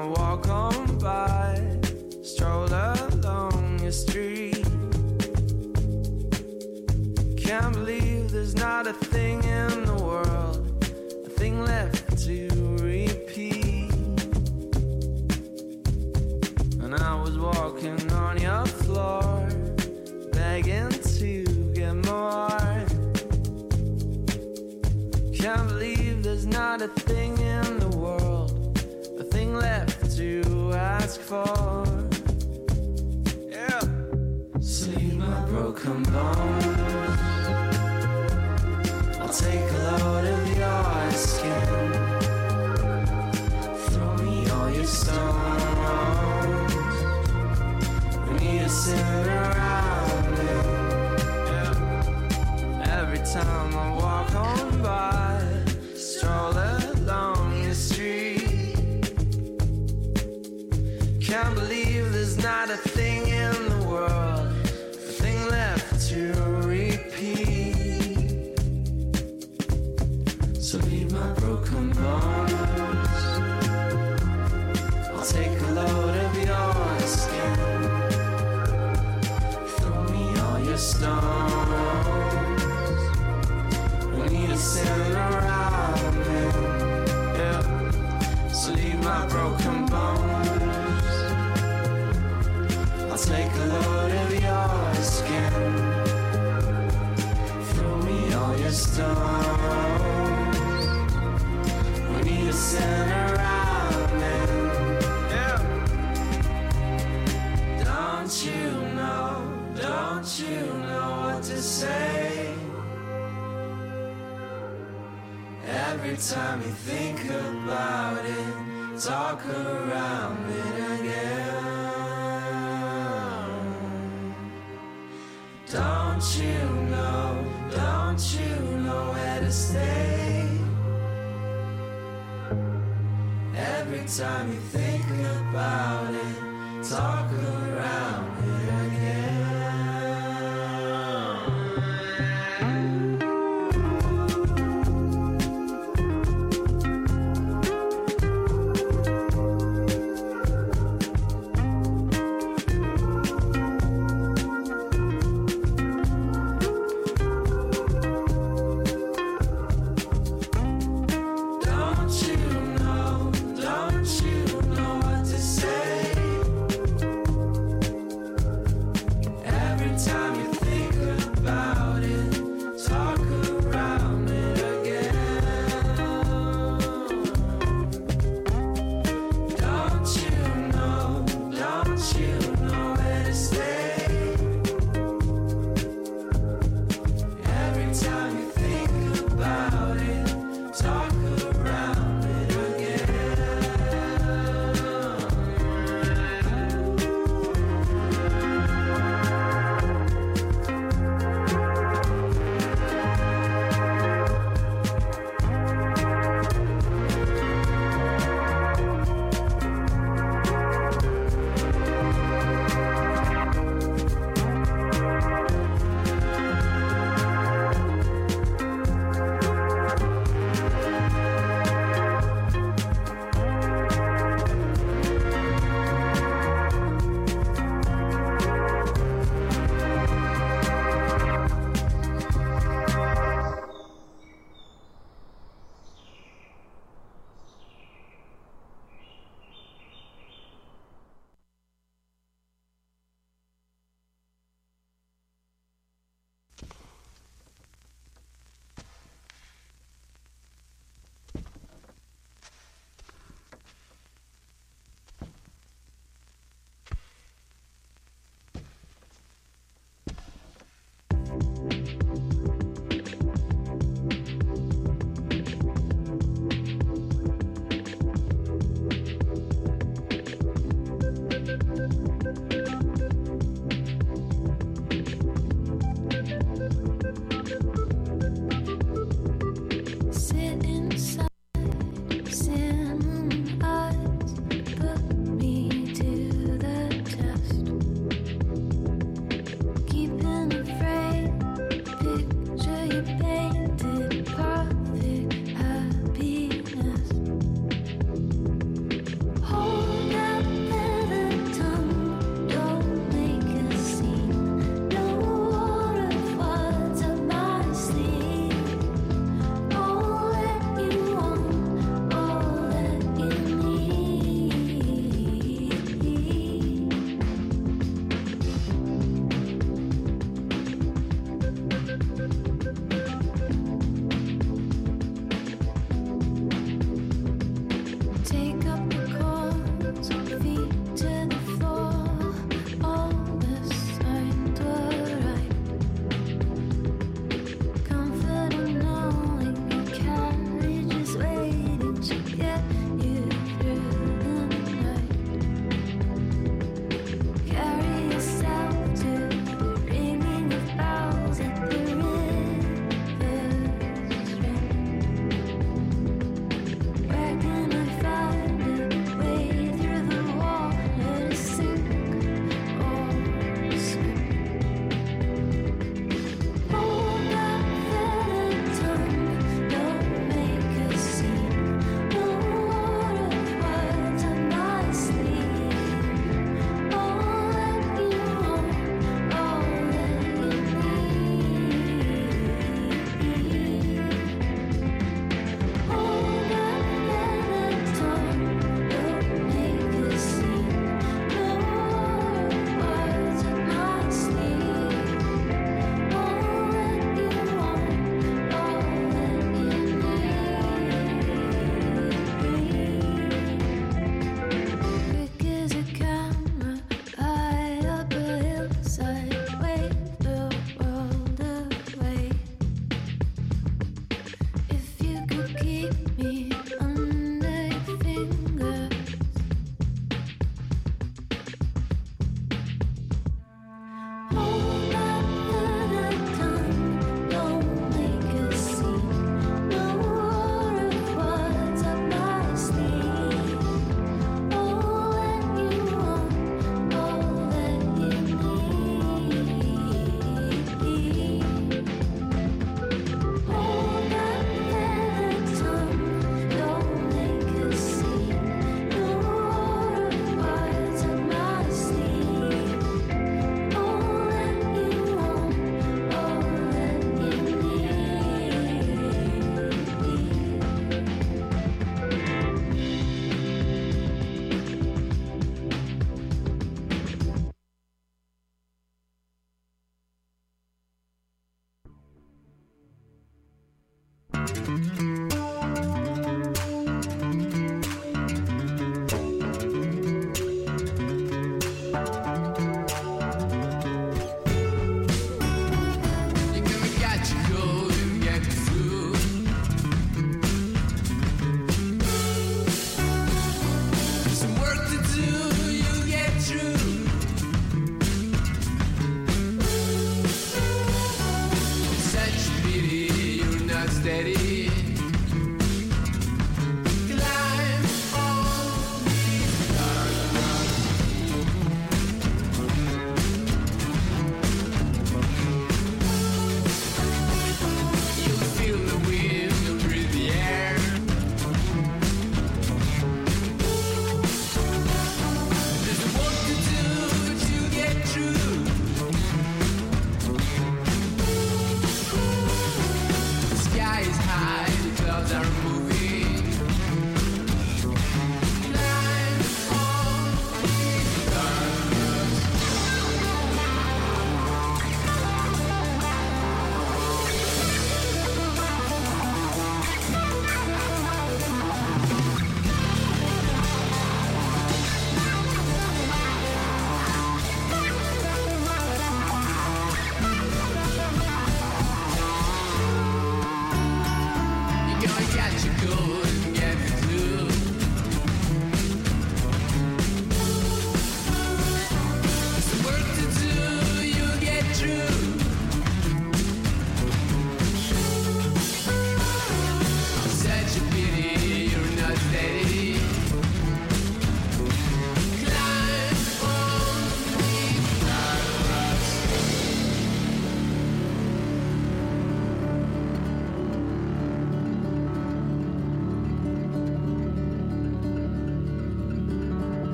stroll along the street. Can't believe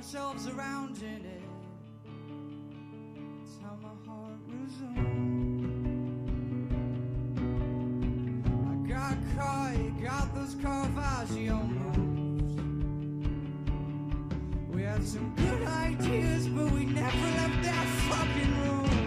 ourselves around in it. It's how my heart resumes. I got caught, you got those Caravaggio moves. We had some good ideas, but we never left that fucking room.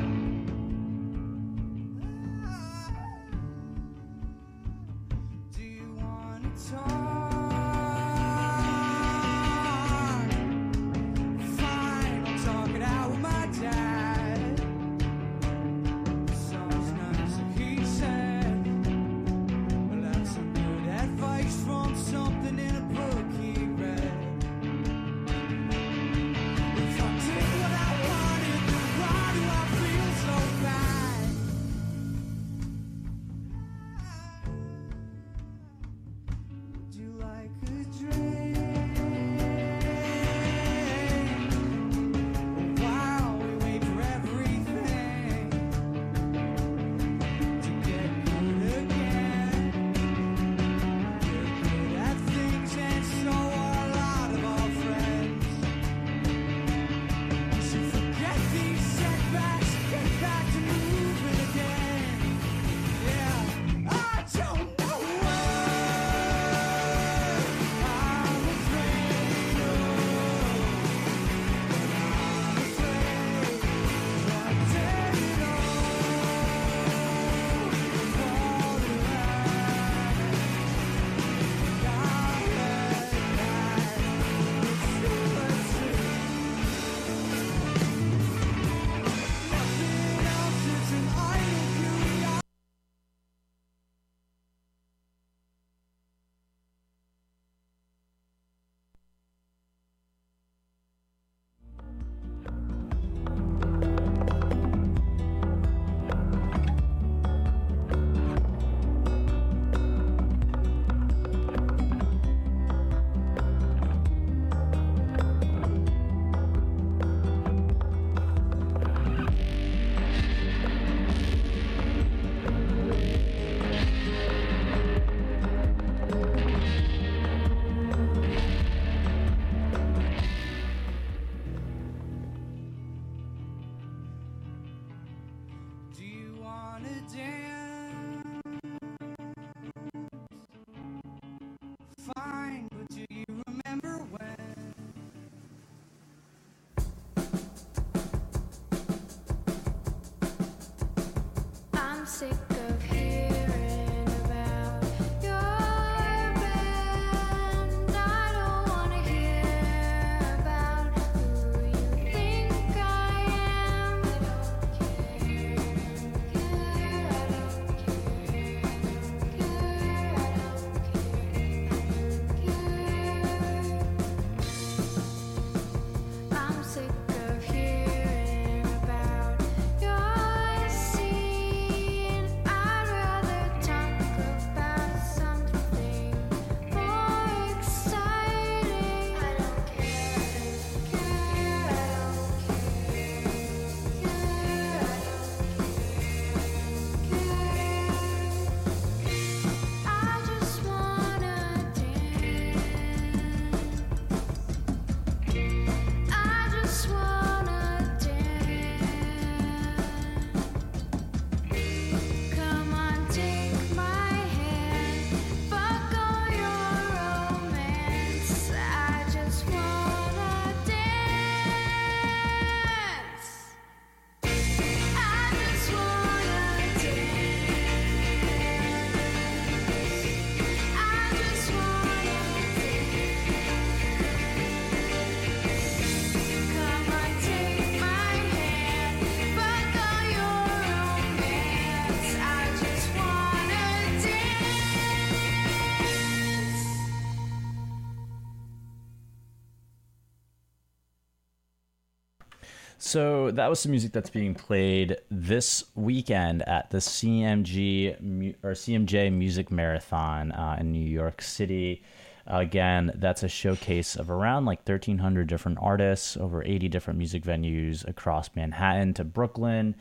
So that was some music that's being played this weekend at the CMG or CMJ Music Marathon uh, in New York City. again, that's a showcase of around like 1,300 different artists, over 80 different music venues across Manhattan to Brooklyn.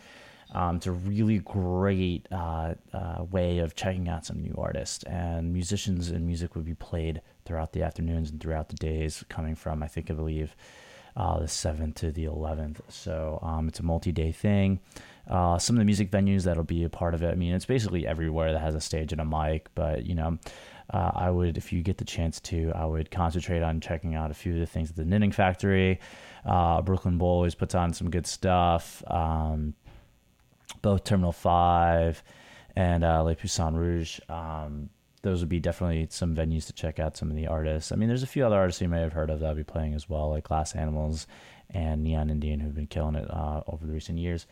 Um, it's a really great uh, uh, way of checking out some new artists, and musicians and music would be played throughout the afternoons and throughout the days, coming from I think I believe uh, the 7th to the 11th. So um, it's a multi day thing. Uh, some of the music venues that'll be a part of it, I mean, it's basically everywhere that has a stage and a mic, but you know, uh, I would, if you get the chance to, I would concentrate on checking out a few of the things at the Knitting Factory. Uh, Brooklyn Bowl always puts on some good stuff. Um, both Terminal 5 and uh, Le Poisson Rouge. Um, those would be definitely some venues to check out some of the artists. I mean, there's a few other artists you may have heard of that'll be playing as well, like Glass Animals and Neon Indian, who've been killing it uh, over the recent years.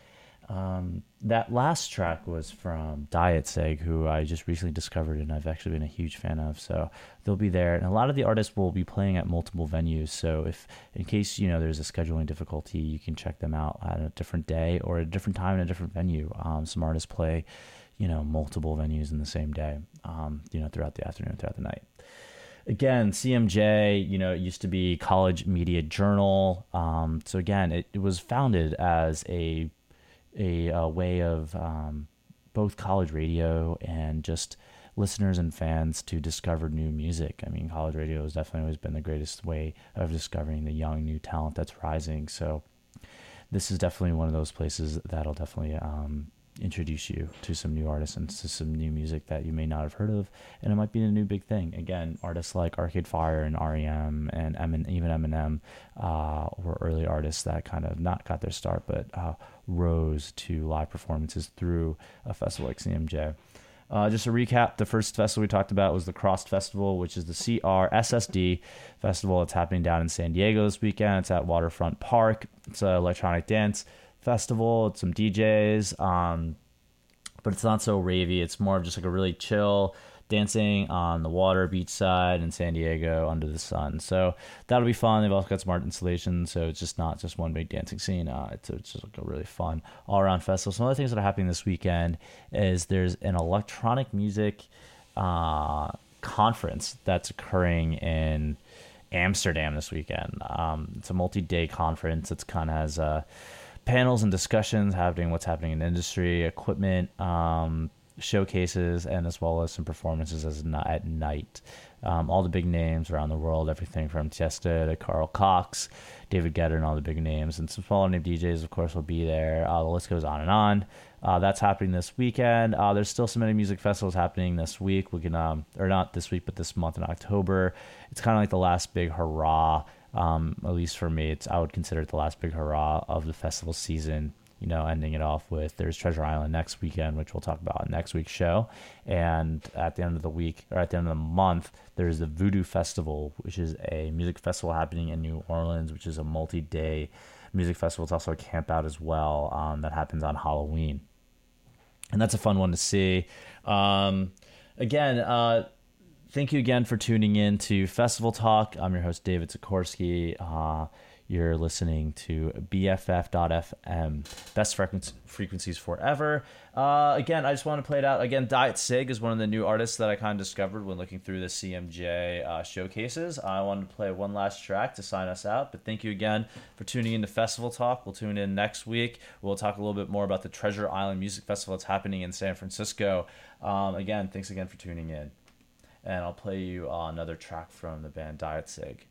Um, that last track was from Diet Cig, who I just recently discovered and I've actually been a huge fan of. So they'll be there, and a lot of the artists will be playing at multiple venues. So if, in case you know there's a scheduling difficulty, you can check them out at a different day or a different time in a different venue. Um, some artists play, you know, multiple venues in the same day. Um, you know, throughout the afternoon, throughout the night again, CMJ, you know, it used to be College Media Journal. Um, so again, it, it was founded as a a, uh way of um, both college radio and just listeners and fans to discover new music. I mean, college radio has definitely always been the greatest way of discovering the young new talent that's rising. So this is definitely one of those places that'll definitely um, introduce you to some new artists and to some new music that you may not have heard of, and it might be a new big thing. Again, artists like Arcade Fire and REM and Emin, even Eminem uh, were early artists that kind of not got their start, but uh, rose to live performances through a festival like CMJ. Uh, just to recap, the first festival we talked about was the Crossed Festival, which is the CRSSD festival. It's happening down in San Diego this weekend. It's at Waterfront Park. It's an electronic dance festival. Some DJs, um, but it's not so ravey. It's more of just like a really chill dancing on the water, beachside in San Diego under the sun. So that'll be fun. They've also got smart installations, so it's just not just one big dancing scene. Uh, it's, it's just like a really fun all around festival. Some other things that are happening this weekend is there's an electronic music uh, conference that's occurring in Amsterdam this weekend. Um, it's a multi-day conference. It's kind of has uh, panels and discussions happening, what's happening in industry, equipment, um, showcases and as well as some performances as ni- at night. Um, all the big names around the world, everything from Tiesto to Carl Cox, David Guetta, and all the big names, and some smaller name DJs, of course, will be there. Uh, the list goes on and on. Uh, that's happening this weekend. Uh, there's still so many music festivals happening this week. We can, um, or not this week, but this month in October. It's kind of like the last big hurrah. Um, at least for me, it's I would consider it the last big hurrah of the festival season. You know, ending it off with there's Treasure Island next weekend, which we'll talk about next week's show. And at the end of the week, or at the end of the month, there's the Voodoo Festival, which is a music festival happening in New Orleans, which is a multi-day music festival. It's also a camp out as well um, that happens on Halloween and that's a fun one to see. Um, again, uh, thank you again for tuning in to Festival Talk. I'm your host, David Sikorsky. Uh, you're listening to BFF.FM, best frequenc- frequencies forever. Uh, again, I just want to play it out. Again, Diet Cig is one of the new artists that I kind of discovered when looking through the CMJ uh, showcases. I wanted to play one last track to sign us out, but thank you again for tuning in to Festival Talk. We'll tune in next week. We'll talk a little bit more about the Treasure Island Music Festival that's happening in San Francisco. Um, again, thanks again for tuning in. And I'll play you uh, another track from the band Diet Cig.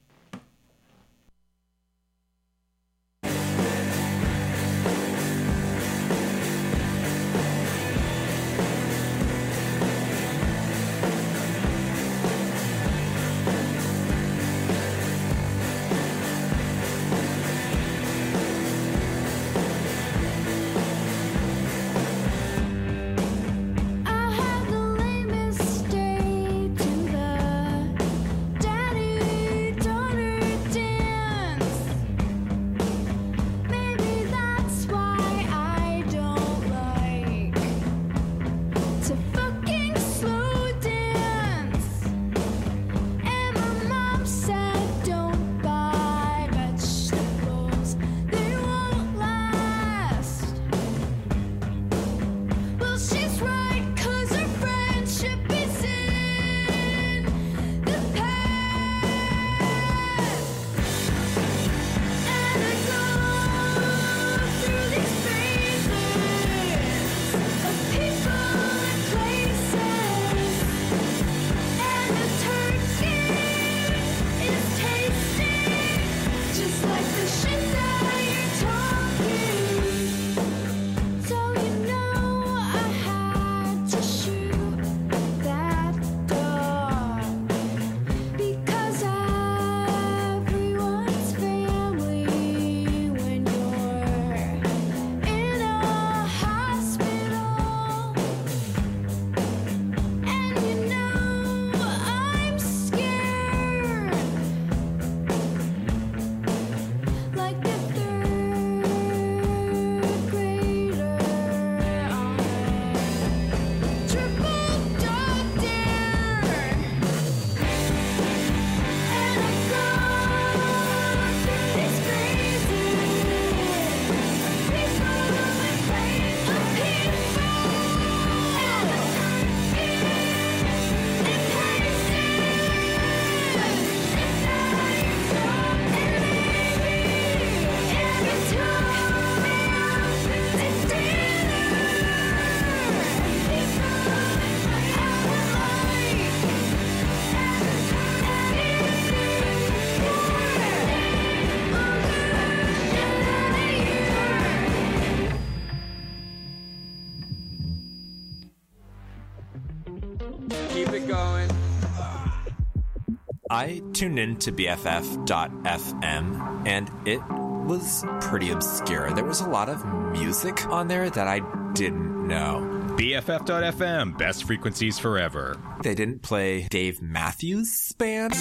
Tuned in to BFF.FM and it was pretty obscure. There was a lot of music on there that I didn't know. BFF.FM, best frequencies forever. They didn't play Dave Matthews Band.